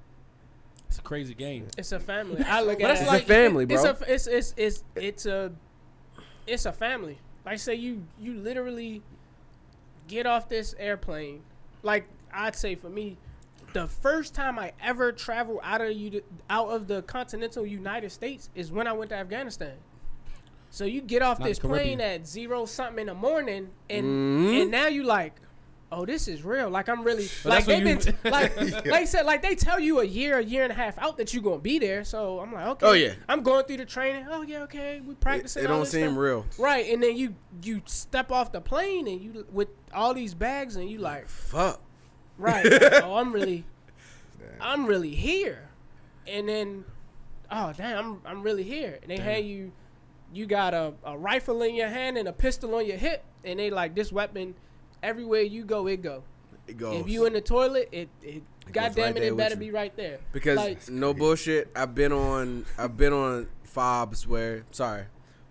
It's a crazy game. It's a family. I look But at it's it. like- It's a family, It's bro. a it's it's it's it's a it's a family. Like say you you literally get off this airplane. Like I'd say for me, the first time I ever traveled out of you out of the continental United States is when I went to Afghanistan. So you get off Not this plane at zero something in the morning, and Mhm. and now you like, oh, this is real. Like I'm really But like they've been like like said like they tell you a year, a year and a half out that you're gonna be there. So I'm like, okay, Oh, yeah. I'm going through the training. Oh yeah, okay, we It, practicing. it all don't seem stuff. real. right. And then you you step off the plane and you with all these bags and you like, Fuck. right? oh, I'm really, I'm really here. And then, oh damn, I'm I'm really here. And they hand you, you got a, a rifle in your hand and a pistol on your hip, and they like this weapon. Everywhere you go, it go. It goes. If you in the toilet, it it, goes goddamn right it, it better you. be right there. because like, no bullshit. I've been on. I've been on FOBs where. Sorry,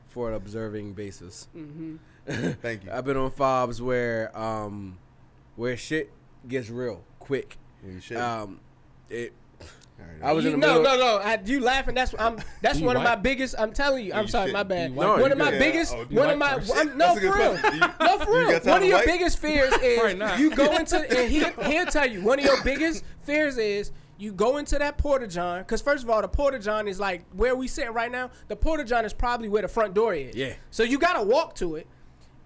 for an observing basis. hmm Thank you. I've been on FOBs where um, where shit gets real quick. When you. Um, it. Alright, I was you, in the no, middle. no, no. I, you laughing? That's I'm. That's You one of my white? biggest. I'm telling you. I'm you sorry, shit. my bad. You white? one of No, my you biggest. Yeah, oh, you one of white my. first. I'm, That's no, a for good real. question. You- No, for you real. got time One of to your white? biggest fears Probably is not. you go into and he he'll tell you one of your biggest fears is you go into that porta john because first of all the porta john is like where we sitting right now. The porta john is probably where the front door is. Yeah. So you gotta walk to it,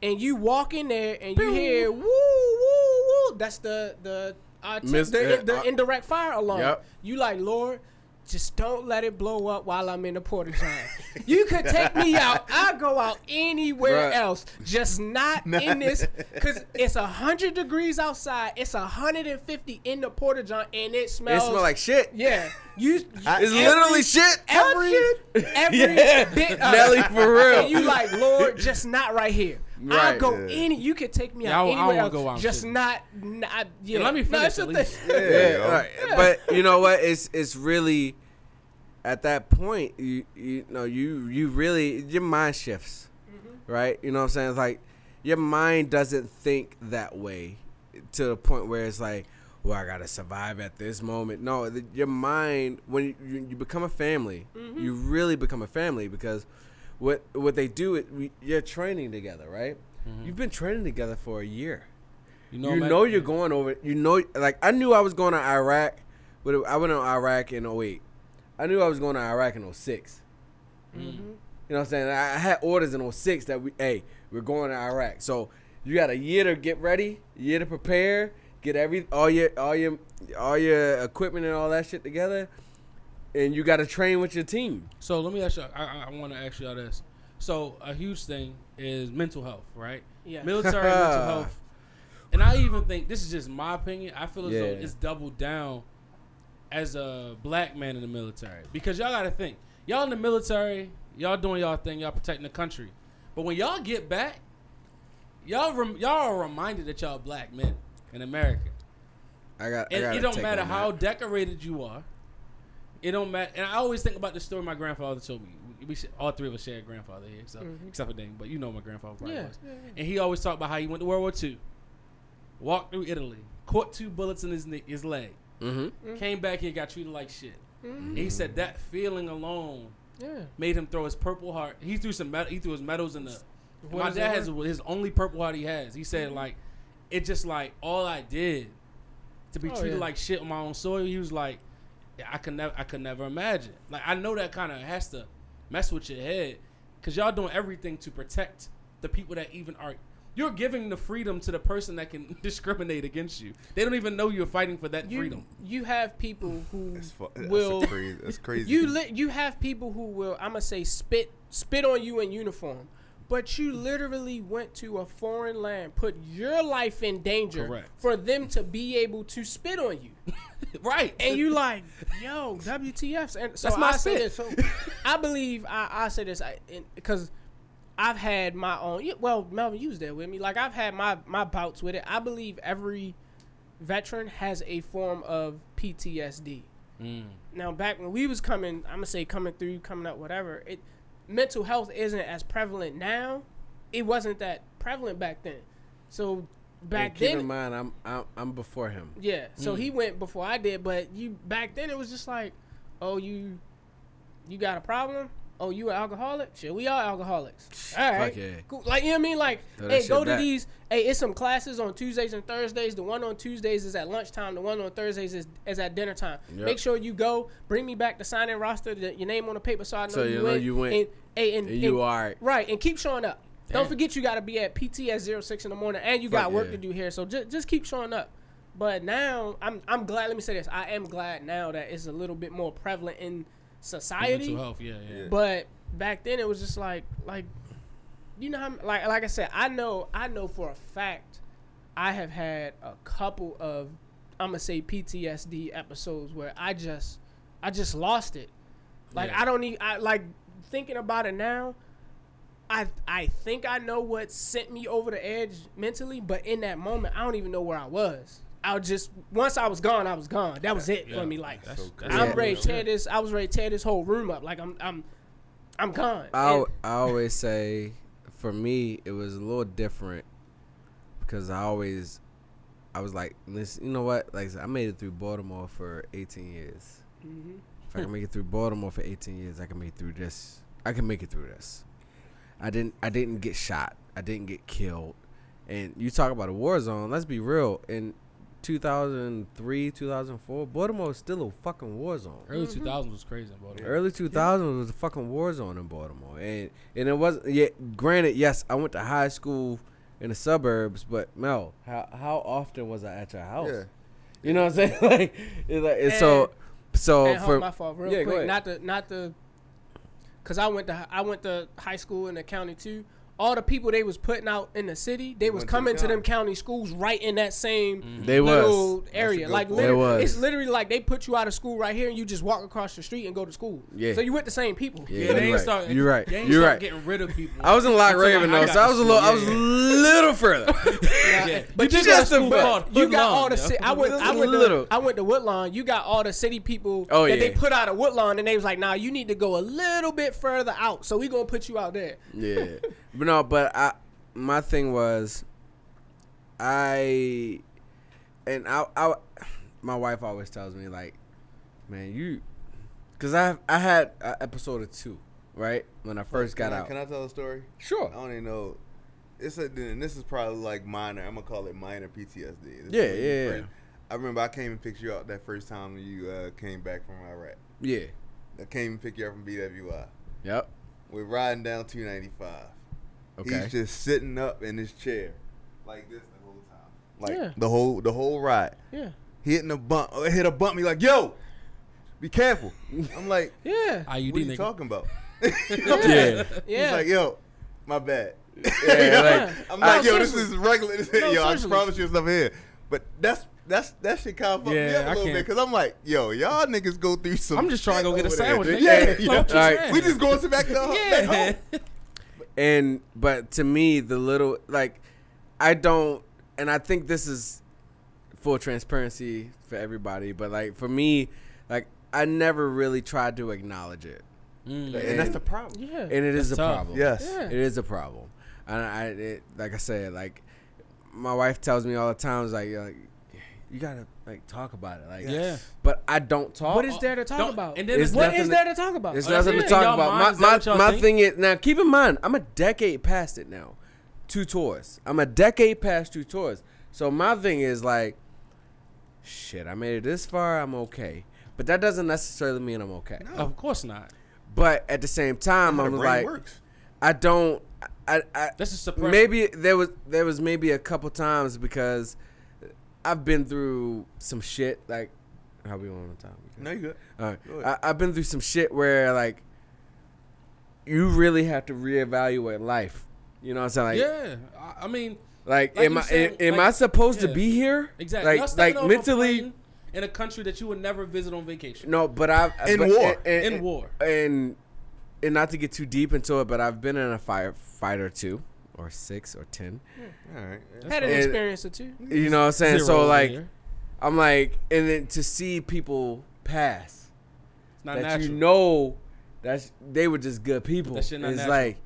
and you walk in there and you hear woo woo woo. That's the the uh, t- Miss- the, uh, the uh, indirect fire alarm. Yep. You like Lord. Just don't let it blow up while I'm in the porta john. you could take me out. I'll go out anywhere Bruh. else. Just not in this, because it's hundred degrees outside. It's hundred and fifty in the porta john, and it It smells. like shit. yeah. You. It's every- literally shit. Every every Yeah. bit of Nelly for real. And you like Lord, just not right here. I'll Right. go Yeah. any. You could take me Yeah, out I don't- I anywhere don't else. go out just shit. not. not yeah. let me finish it's at least. thing. Yeah, Yeah, yo. right. But you know what? It's it's really at that point you you know you you really your mind shifts, mm-hmm. right? You know what I'm saying? It's like your mind doesn't think that way to the point where it's like, well, I gotta survive at this moment. No, the, your mind when you, you, you become a family, mm-hmm. you really become a family because what what they do is we, you're training together, right? You've been training together for a year You know, you man- know you're going over. You know, like I knew I was going to Iraq, but I went to Iraq in 08. I knew I was going to Iraq in 06. Mm-hmm. You know what I'm saying? I I had orders in 06 that we, hey, we're going to Iraq. So you got a year to get ready, a year to prepare, get every all your all your all your equipment and all that shit together, and you got to train with your team. So let me ask you. I, I, I want to ask y'all this. So a huge thing is mental health, right? Yeah. Military mental health. And I even think this is just my opinion. I feel as though it's doubled down as a black man in the military because y'all got to think. Y'all in the military, y'all doing y'all thing, y'all protecting the country. But when y'all get back, y'all rem- y'all are reminded that y'all black men in America. I got. I And gotta it don't matter how that. decorated you are. It don't matter. And I always think about the story my grandfather told me. We, we all three of us share a grandfather here, so mm-hmm. except for Dane, but you know my grandfather probably Yeah, was. yeah, yeah. And he always talked about how he went to World War II, walked through Italy, caught two bullets in his ne- his leg, Mhm. came back here, got treated like shit. And he said that feeling alone Yeah. made him throw his purple heart. He threw some med- he threw his medals in the. What my dad has worth? his only purple heart he has. He said like, it just like all I did to be Oh, treated yeah. like shit on my own soil. He was like, I could never I could never imagine. Like I know that kind of has to mess with your head because y'all doing everything to protect the people that even are You're giving the freedom to the person that can discriminate against you. They don't even know you're fighting for that You freedom. you have people who That's, fu- that's will a crazy. That's crazy. you li- you have people who will I'm gonna say spit spit on you in uniform, but you literally went to a foreign land, put your life in danger Correct. for them to be able to spit on you, right. and you like, yo, WTF? And so That's my I say this. So I believe I, I say this because. I've had my own. Well, Melvin, you was there with me. Like I've had my my bouts with it. I believe every veteran has a form of PTSD. Mm. Now, back when we was coming, I'm gonna say coming through, coming up, whatever. It mental health isn't as prevalent now. It wasn't that prevalent back then. So back And keep then, in mind, I'm I'm, I'm before him. yeah. So Mm. he went before I did, but you back then it was just like, oh, you, you got a problem. Oh, you an alcoholic? Shit, we are alcoholics. All right, yeah. cool. Like you know what I mean? Like, hey, go to back. these. Hey, it's some classes on Tuesdays and Thursdays. The one on Tuesdays is at lunchtime. The one on Thursdays is, is at dinner time. Yep. Make sure you go. Bring me back the sign in roster, the, your name on the paper, so I know So you, you know went. you went. And, hey, and, And you and- are right, and keep showing up. Don't forget you got to be at PTS 06 in the morning, and you Fuck got work yeah. to do here. So just just keep showing up. But now I'm I'm glad. Let me say this: I am glad now that it's a little bit more prevalent in society. Mental health, yeah, yeah. Yeah. But back then it was just like like you know how like like I said I know I know for a fact I have had a couple of I'm gonna say PTSD episodes where I just I just lost it. Like Yeah. I don't need I like thinking about it now. I I think I know what sent me over the edge mentally, but in that moment I don't even know where I was. I was just once I was gone, I was gone. That was it Yeah. for me. Like So I'm ready to tear this. I was ready to tear this whole room up. Like I'm, I'm, I'm gone. I, And- I always say, for me, it was a little different because I always, I was like, listen, you know what? Like I made it through Baltimore for 18 years. Mhm. If I can make it through Baltimore for 18 years, I can make it through this. I can make it through this. I didn't. I didn't get shot. I didn't get killed. And you talk about a war zone. Let's be real. In 2003, 2004, Baltimore was still a fucking war zone. Early mm-hmm. 2000s was crazy in Baltimore. Early 2000s was a fucking war zone in Baltimore, and and it wasn't. Yeah, granted, yes, I went to high school in the suburbs, but Mel, how how often was I at your house? Yeah. You know what I'm saying? like, it's like it's so so and hold for my fault, real Yeah, go quick. ahead. Not the, not the, cause I went to I went to high school in the county too. All the people they was putting out in the city, they was went to the coming to them county. county schools right in that same mm-hmm. they little was area. Like point. literally, was. it's literally like they put you out of school right here, and you just walk across the street and go to school. Yeah. So you with the same people. Yeah, Yeah, you're they ain't right. start. You're right. They ain't You're start right. getting rid of people. I was in Lock Until, Raven like, I though, got so I to was a little school, I was a yeah, little further. Yeah. But you you got got school a- called You got all the yo. ci- I went Just I a went to little. I went to Woodlawn. You got all the city people Oh, that they yeah. put out of Woodlawn, and they was like, "Nah, you need to go a little bit further out. So we gonna put you out there." yeah, but no, but I my thing was, I, and I, I, my wife always tells me like, man, you, cause I I had an episode of two, right when I first got can I, out. Can I tell a story? Sure. I don't even know. It's a, and this is probably like minor. I'm gonna call it minor PTSD. This Yeah, yeah, first- yeah. I remember I came and picked you up that first time you uh, came back from Iraq. Yeah. I came and picked you up from BWI. Yep. We're riding down 295. Okay. He's just sitting up in his chair, like this the whole time, like Yeah. the whole the whole ride. Yeah, Hitting a bump, uh, hit a bump. Me like, yo, be careful. I'm like, yeah, IED what are you nigga. talking about? yeah. yeah. He's like, yo, my bad. Yeah, like, I'm No, like, yo, this is regular. This No, yo, I promise you stuff here. But that's that's that shit kind of fucked me up a little bit because I'm like, yo, y'all niggas go through some. I'm just trying to go get a over there, sandwich. dude. Yeah, yeah. you Alright. We just going to back to back Yeah. home. And but to me the little like i don't and i think this is full transparency for everybody but like for me like i never really tried to acknowledge it Mm. And that's the problem. yeah. and it is a tough. problem Yes. Yeah. it is a problem and i it, like i said like my wife tells me all the time is like, like you gotta like talk about it like Yeah. but i don't talk What is there to talk Don't- about? and then It's it's what to- there to talk about? There's Oh, nothing to talk about. My that what y'all my, my think? thing is now. Keep in mind, I'm a decade past it now. Two tours. I'm a decade past two tours. So my thing is like, shit. I made it this far. I'm okay. But that doesn't necessarily mean I'm okay. Of course not. But at the same time, I'm the brain like, works. I don't. I, I That's a suppression. maybe there was there was maybe a couple times because I've been through some shit like how we going on time. No, you good. All right. Go. I, I've been through some shit where like you really have to reevaluate life. You know what I'm saying? Like, yeah. I, I mean, like, Like am you I said, am like- I supposed to be here? exactly. Like, like mentally. in a country that you would never visit on vacation. No, but I've In but- war. and, In and- war. and and not to get too deep into it, but I've been in a firefight or two, or six, or ten. All right. Had an And- experience or two. You know what I'm saying? Zero so like, here. I'm like, and then to see people pass it's not that natural. you know that's they were just good people. That shit not it's natural. like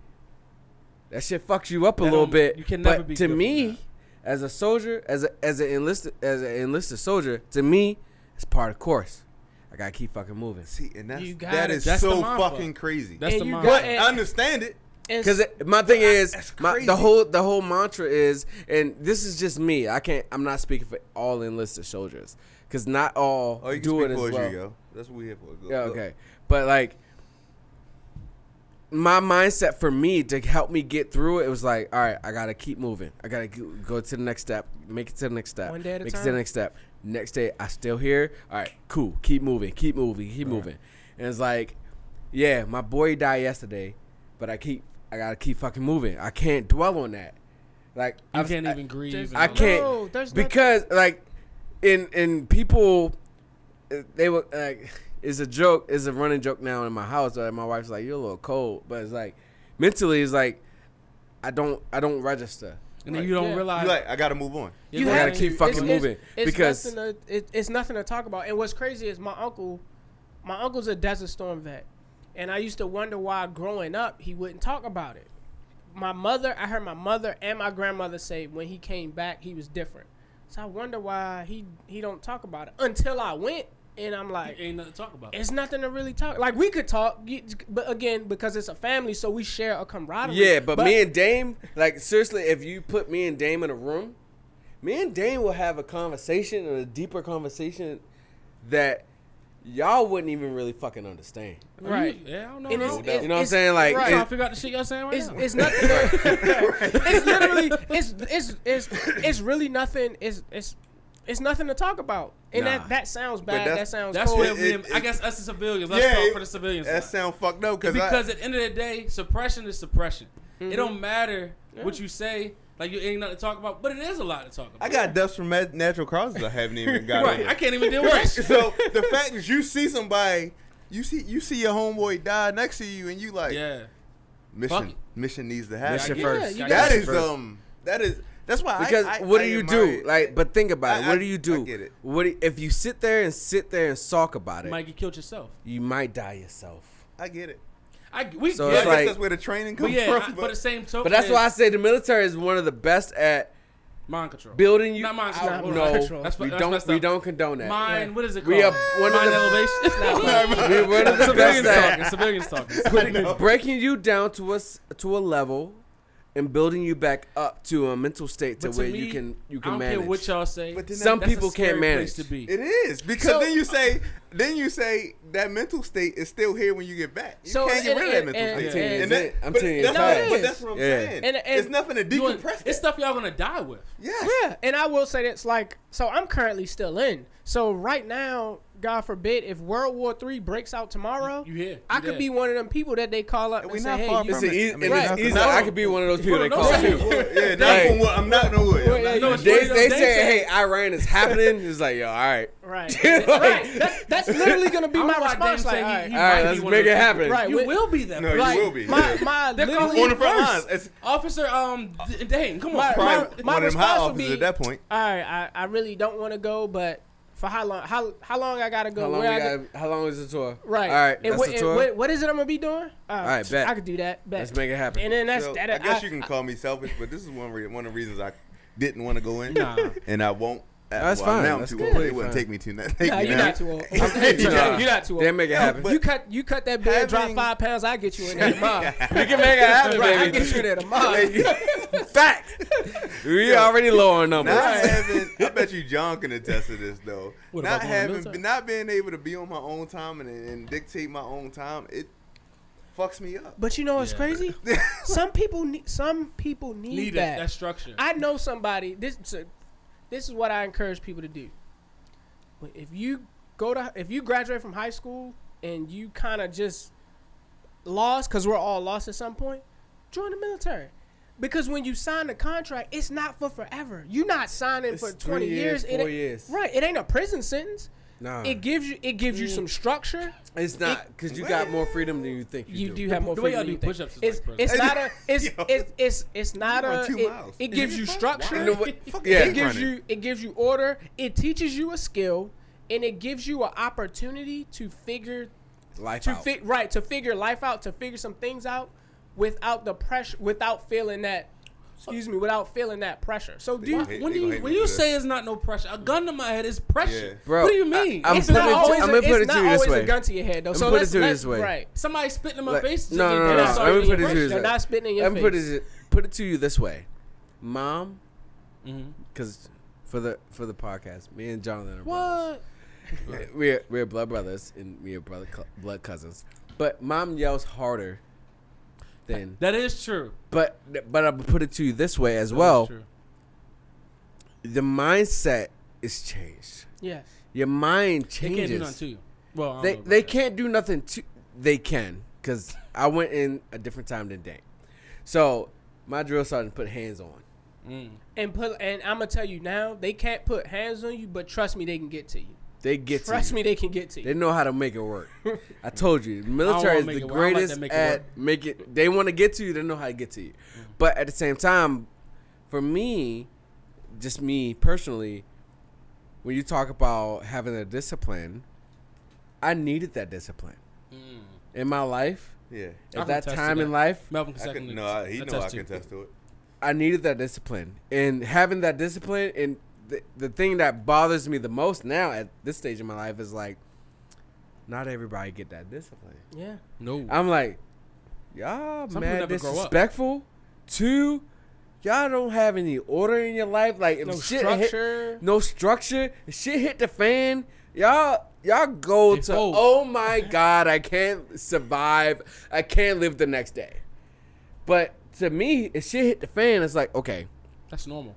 that shit fucks you up a That little bit. you can never but be to good me, as a soldier, as a as an enlisted as an enlisted soldier, to me, it's part of course. I gotta keep fucking moving. See, and that's You that gotta- is That's so fucking crazy. That's And the you mind. got- but I understand it. And Because my thing is, my, the whole the whole mantra is, and this is just me. I can't. I'm not speaking for all enlisted soldiers, because not all Oh, you can do speak it as well. you, yo. That's what we here for. Go, Yeah, go. okay. But like my mindset for me to help me get through it, it was like, all right, I gotta keep moving. I gotta go go to the next step, make it to the next step, One day at a make it to the next step. Next day, I still here. All right, cool. Keep moving, keep moving, keep moving. And it's like, yeah, my boy died yesterday, but I keep, I gotta keep fucking moving. I can't dwell on that. Like You I've- can't I- even grieve. Just- I can't No, there's nothing- because like in in people uh, they were like it's a joke it's a running joke now in my house like, my wife's like you're a little cold but it's like mentally it's like I don't I don't register. And then you don't Yeah. realize. You like, I gotta move on. Yeah, you gotta keep to. fucking It's- it's- moving, it's because- nothing to, it, it's nothing to talk about. And what's crazy is my uncle, my uncle's a Desert Storm vet, and I used to wonder why growing up he wouldn't talk about it. My mother, I heard my mother and my grandmother say when he came back he was different. So I wonder why he he don't talk about it until I went, and I'm like, Ain't nothing to talk about. it's nothing to really talk. Like we could talk, but again, because it's a family, so we share a camaraderie. yeah but, me and Dame like seriously if you put me and Dame in a room me and Dame will have a conversation and a deeper conversation that y'all wouldn't even really fucking understand right. Yeah, I don't know. And it's, how- it's- You know what I'm saying? Like, I'm right. trying to figure out the shit y'all saying right it's now. it's nothing. it's literally it's it's it's it's really nothing. It's it's it's nothing to talk about. And Nah. that that sounds bad. That sounds That's cold. where It- it- I guess us as civilians. Let's Yeah, talk for the civilians. That side. sound fucked up because because at the end of the day, suppression is suppression. Mm-hmm. It don't matter what you say. Like you ain't nothing to talk about, but it is a lot to talk about. I got dust from natural causes I haven't even got. right. over. I can't even deal with Right. So the fact is, you see somebody, you see you see your homeboy die next to you, and you like, Yeah. Mission it. mission needs to happen. Mission Yeah, first. you That got is um that is that's why Because I, I, what I do you do? it. Like, but think about it. What I- do you I do? get it. What do, if you sit there and sit there and sulk about it? You might get killed yourself. you might die yourself. I get it. I we So Yeah, it's I it. guess like- that's where the training but comes yeah, from. I, but but the same token. But that's why I say the military is one of the best at mind control. building you. Not mind I- control. no, Mind control. That's, we that's don't. messed We up. don't condone that. Mind. What is it called? We are one of mind the- elevation. We're one of the civilians best talking. at Civilians talking. putting, breaking you down to us to a level and building you back up to a mental state to But where me, you can you I can don't manage. care what y'all say. But then Some that's a people can't scary manage. Place to be. it is because So- then you say then you say that mental state is still here when you get back. You So, can't get and- rid of that and- mental and- state. and- And that- I'm telling you, that's it's what- But that's what I'm Yeah. saying. And- and- it's nothing to You want- decompress. it's stuff y'all gonna die with. Yes. Yeah, and I will say that's like so. I'm currently still in. So right now, God forbid, if World War Three breaks out tomorrow, You here? I You could there. be one of them people that they call up And and, we say, not "Hey, far you, from it. I mean, it's it's easy. not- I could be one of those people Put they it call on too. the- yeah, Like- that's from what I'm not no wood. Well, yeah, No, They, they they say, say- "Hey, Iran is happening." It's like, yo, all right, right, Like- right. That's, that's literally gonna be my response. Like, all right, all right let's make it happen. Right, You will be that. No, you will be. My my They're calling on the front lines. Officer, um, D- Dane, come on. My- probably one of them high response would officers be- at that point. All right, I, I really don't want to go, but for how long? How how long I gotta go? how long, where we I got, how long is the tour? Right. All right, And, that's what, the and tour. what, what is it I'm gonna be doing? Uh, All right, bet. I could do that. Bet. Let's make it happen. And then that's So, that. I guess I- you can call me selfish, but this is one re- one of the reasons I didn't want to go in, Nah. and I won't. Uh, That's well, fine. Now I'm That's too completely old. It wouldn't take me too. Take Nah, you're now. not too old. Nah. you're not too old. Then make it happen. you cut you cut that bed, drop five pounds. I get you in there tomorrow. we can make it happen, right, I baby. get you there tomorrow. Fact. We already low on numbers. Not having, I bet you John can attest to this though. What, not about going to having, military? not being able to be on my own time and, and dictate my own time. It fucks me up. But you know what's Yeah. crazy? some people need some people need, Need that. that, that structure. I know somebody. This so, this is what I encourage people to do. But if you go to if you graduate from high school and you kind of just lost because we're all lost at some point, join the military. Because when you sign the contract, it's not for forever. You're not signing It's for 20 years, years. Four ain't- years. Right. It ain't a prison sentence. Nah, It gives you it gives you some structure. it's not because you got more freedom than you think you, You do. do have more the way freedom. y'all than do you think. push-ups is It's, like it's not a it's Yo. it's it's it's not You a two it, miles. it gives you structure. You know what? It Yeah, gives running. you it gives you order. It teaches you a skill, and it gives you an opportunity to figure life to out. fi- right to figure life out, to figure some things out without the pressure, without feeling that. Excuse me, without feeling that pressure. So do you, Hey, when they you when you for say it's not no pressure, a gun to my head is pressure. Yeah. Bro, what do you mean? I- I'm it's putting not it to- always. I'm a, gonna put it's it to not you this always a gun to your head though. I'm so gonna put it let's, to you let's this way. right. Somebody spitting in my Like- face. no, no, They're no, no. Let me put it to you face. this They're way. not spitting in your Let me put it put it to you this way, mom, Mhm. because for the for the podcast, me and Jonathan are brothers. We're we're blood brothers and we're brother cou- blood cousins. But mom yells harder than. That is true. But but I'm gonna put it to you this way as That well. true. The mindset is changed. Yes. Your mind changes. They can't do nothing to you. Well, I they they that. can't do nothing to they can because i went in a different time than Dane. so my drill sergeant put hands on Mm. And put and I'm gonna tell you now, they can't put hands on you, but trust me, they can get to you. They get to Trust to me, they can get to you. they know how to make it work i told you the military is the it work. I don't like greatest that make it at work. make it they want to get to you they know how to get to you but at the same time for me just me personally when you talk about having a discipline i needed that discipline Mm. in my life Yeah. I at can that attest to time in that. life Melvin can I second can, no, I, he know I Attest can to. attest to it. I needed that discipline, and having that discipline, and the, the thing that bothers me the most now at this stage in my life is like, not everybody get that discipline. Yeah. No. I'm like, y'all Some people mad never grow up. disrespectful. Two, y'all don't have any order in your life. Like if No shit hit, structure. no structure. If shit hit the fan, y'all y'all go They to fold. oh my god, I can't survive. I can't live the next day. But to me, if shit hit the fan, it's like okay, That's normal.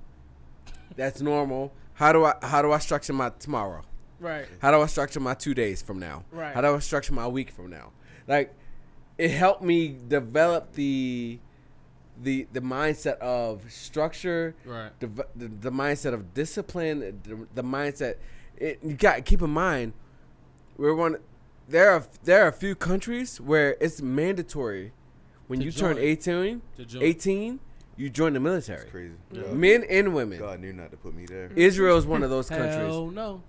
That's normal. How do I how do I structure my tomorrow? Right. How do I structure my two days from now? Right. How do I structure my week from now? Like, it helped me develop the the the mindset of structure, Right. the the, the mindset of discipline, the, the mindset. It, you got to keep in mind, we're one. There are there are a few countries where it's mandatory when you turn 18, To join. 18, you join the military. It's crazy. Yeah. Men and women. God knew not to put me there. Israel is one of those countries. Hell no.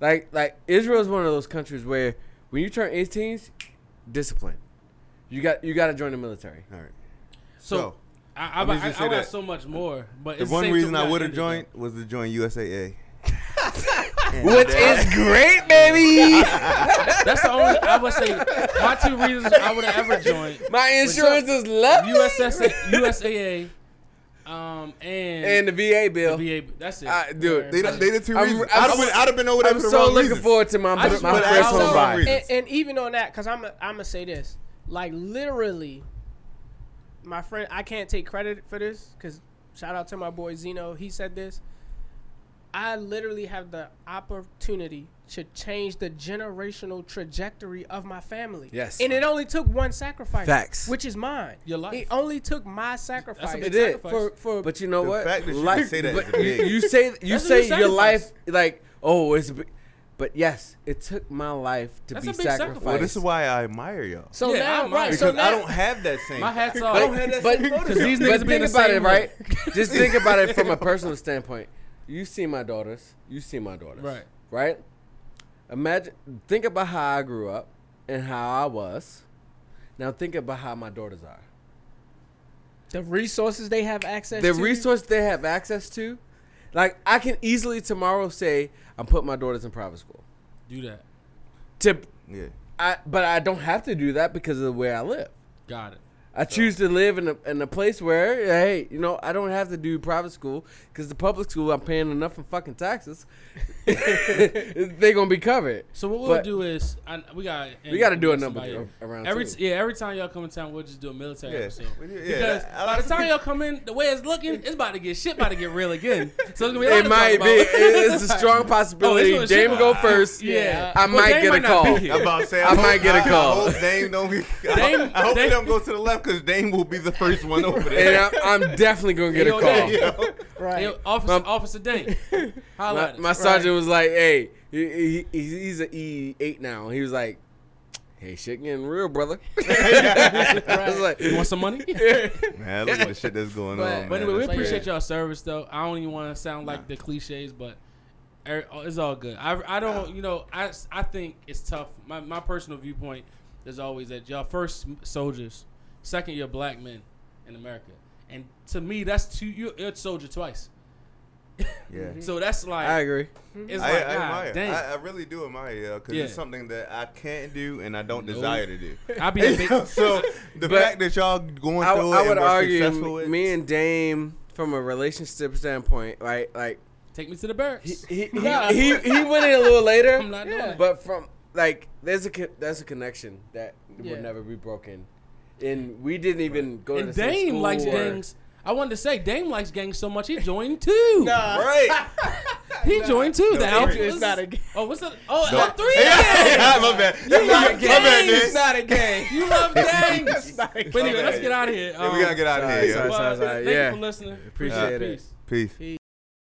Like like Israel is one of those countries where when you turn 18, discipline. You got you got to join the military. All right. So, So, I, I, I'm I, I, got so much more, but the it's one reason I would have end it, joined was to join USAA. Which is great, baby. That's the only I would say. My two reasons I would have ever joined My insurance is left. USSA, USAA, um, and, and the VA bill. the VA. That's it. I, dude, They, they the 2 I'm- reasons. I'm I'd have been, I'd have been over there I'm for the so wrong looking reasons. forward to my I just my first home some buy. and, and even on that, because I'm I'm gonna say this, like literally, my friend, I can't take credit for this because shout out to my boy Zeno, he said this. I literally have the opportunity to change the generational trajectory of my family. Yes. and it only took one sacrifice, Facts. which is mine. Your life. It only took my sacrifice. big It did. for for But you know The what? fact that you Life- can say that but you, say you That's say big your life like oh it's, a big, but yes, it took my life to That's be a big sacrifice. sacrificed. Well, this is why I admire y'all. so Yeah, now I'm right. honest. So Because now, I don't have that same. My hats off. I don't have that but same because Photoshop. these but niggas be think the about same it, way. right? Just think about it from a personal standpoint. You see my daughters. You see my daughters. Right. Right. Imagine. Think about how I grew up and how I was. Now think about how my daughters are. the resources they have access The to. resource they have access to, like I can easily tomorrow say I'm putting my daughters in private school. Do that. To yeah. I, but I don't have to do that because of the way I live. Got it. I choose to live in a in a place where hey, you know, I don't have to do private school because the public school I'm paying enough in fucking taxes. they gonna be covered. So what we'll But- do is I, we got We got to do a number around every too. yeah every time y'all come in town we'll just do a military Yeah. episode yeah, because that- by the time y'all come in the way it's looking it's about to get shit about to get real again so it's gonna be a It might be. It's a strong Oh, possibility. it's gonna Dame go first. yeah I Well, might Dame get a might not call. I'm about to say, I might get a I- call. I hope Dame don't be. Dame- I hope Dame- he don't go to the left because Dame will be the first one over And there. I'm, I'm definitely gonna get a call. Dame. Right. Hey, officer My- officer Day holla My, my us. sergeant was like, "Hey, he, he, he's an E eight now." He was like, "Hey, shit getting real, brother." I was like, you want some money Man, look at the shit that's going But- on. but man. anyway we appreciate crazy. y'all service though I don't even want to sound like the cliches but er- it's all good I, I don't you know I, I think it's tough my, my personal viewpoint is always that y'all first soldiers second you're black men in America and to me that's two you you're a soldier twice Yeah. Mm-hmm. so that's like I agree. it's I, like I God admire. damn I, I really do admire you because Yeah. it's something that I can't do and I don't Nope. desire to do. I'll be a big, so the fact that y'all going I, through I it would and argue successful with, me and Dame from a relationship standpoint, right? Like take me to the barracks he he, he, he, he went in a little later, I'm not doing it but from like there's a there's a connection that Yeah. will never be broken, and we didn't even go to and the same Dame school likes or- gangs I wanted to say Dame likes gangs so much he joined too Nah. right? he joined too the No, Alphas It's not a game. oh what's that oh No. all three Yeah, my bad. You my, love my bad, gangs. Dame. It's not a game. You love gangs. It's not a But anyway, let's get out of here. Yeah, we gotta get out of um, Sorry, here. sorry, yo. But sorry, thank yeah. you for listening. Appreciate it. Peace. Peace. Peace.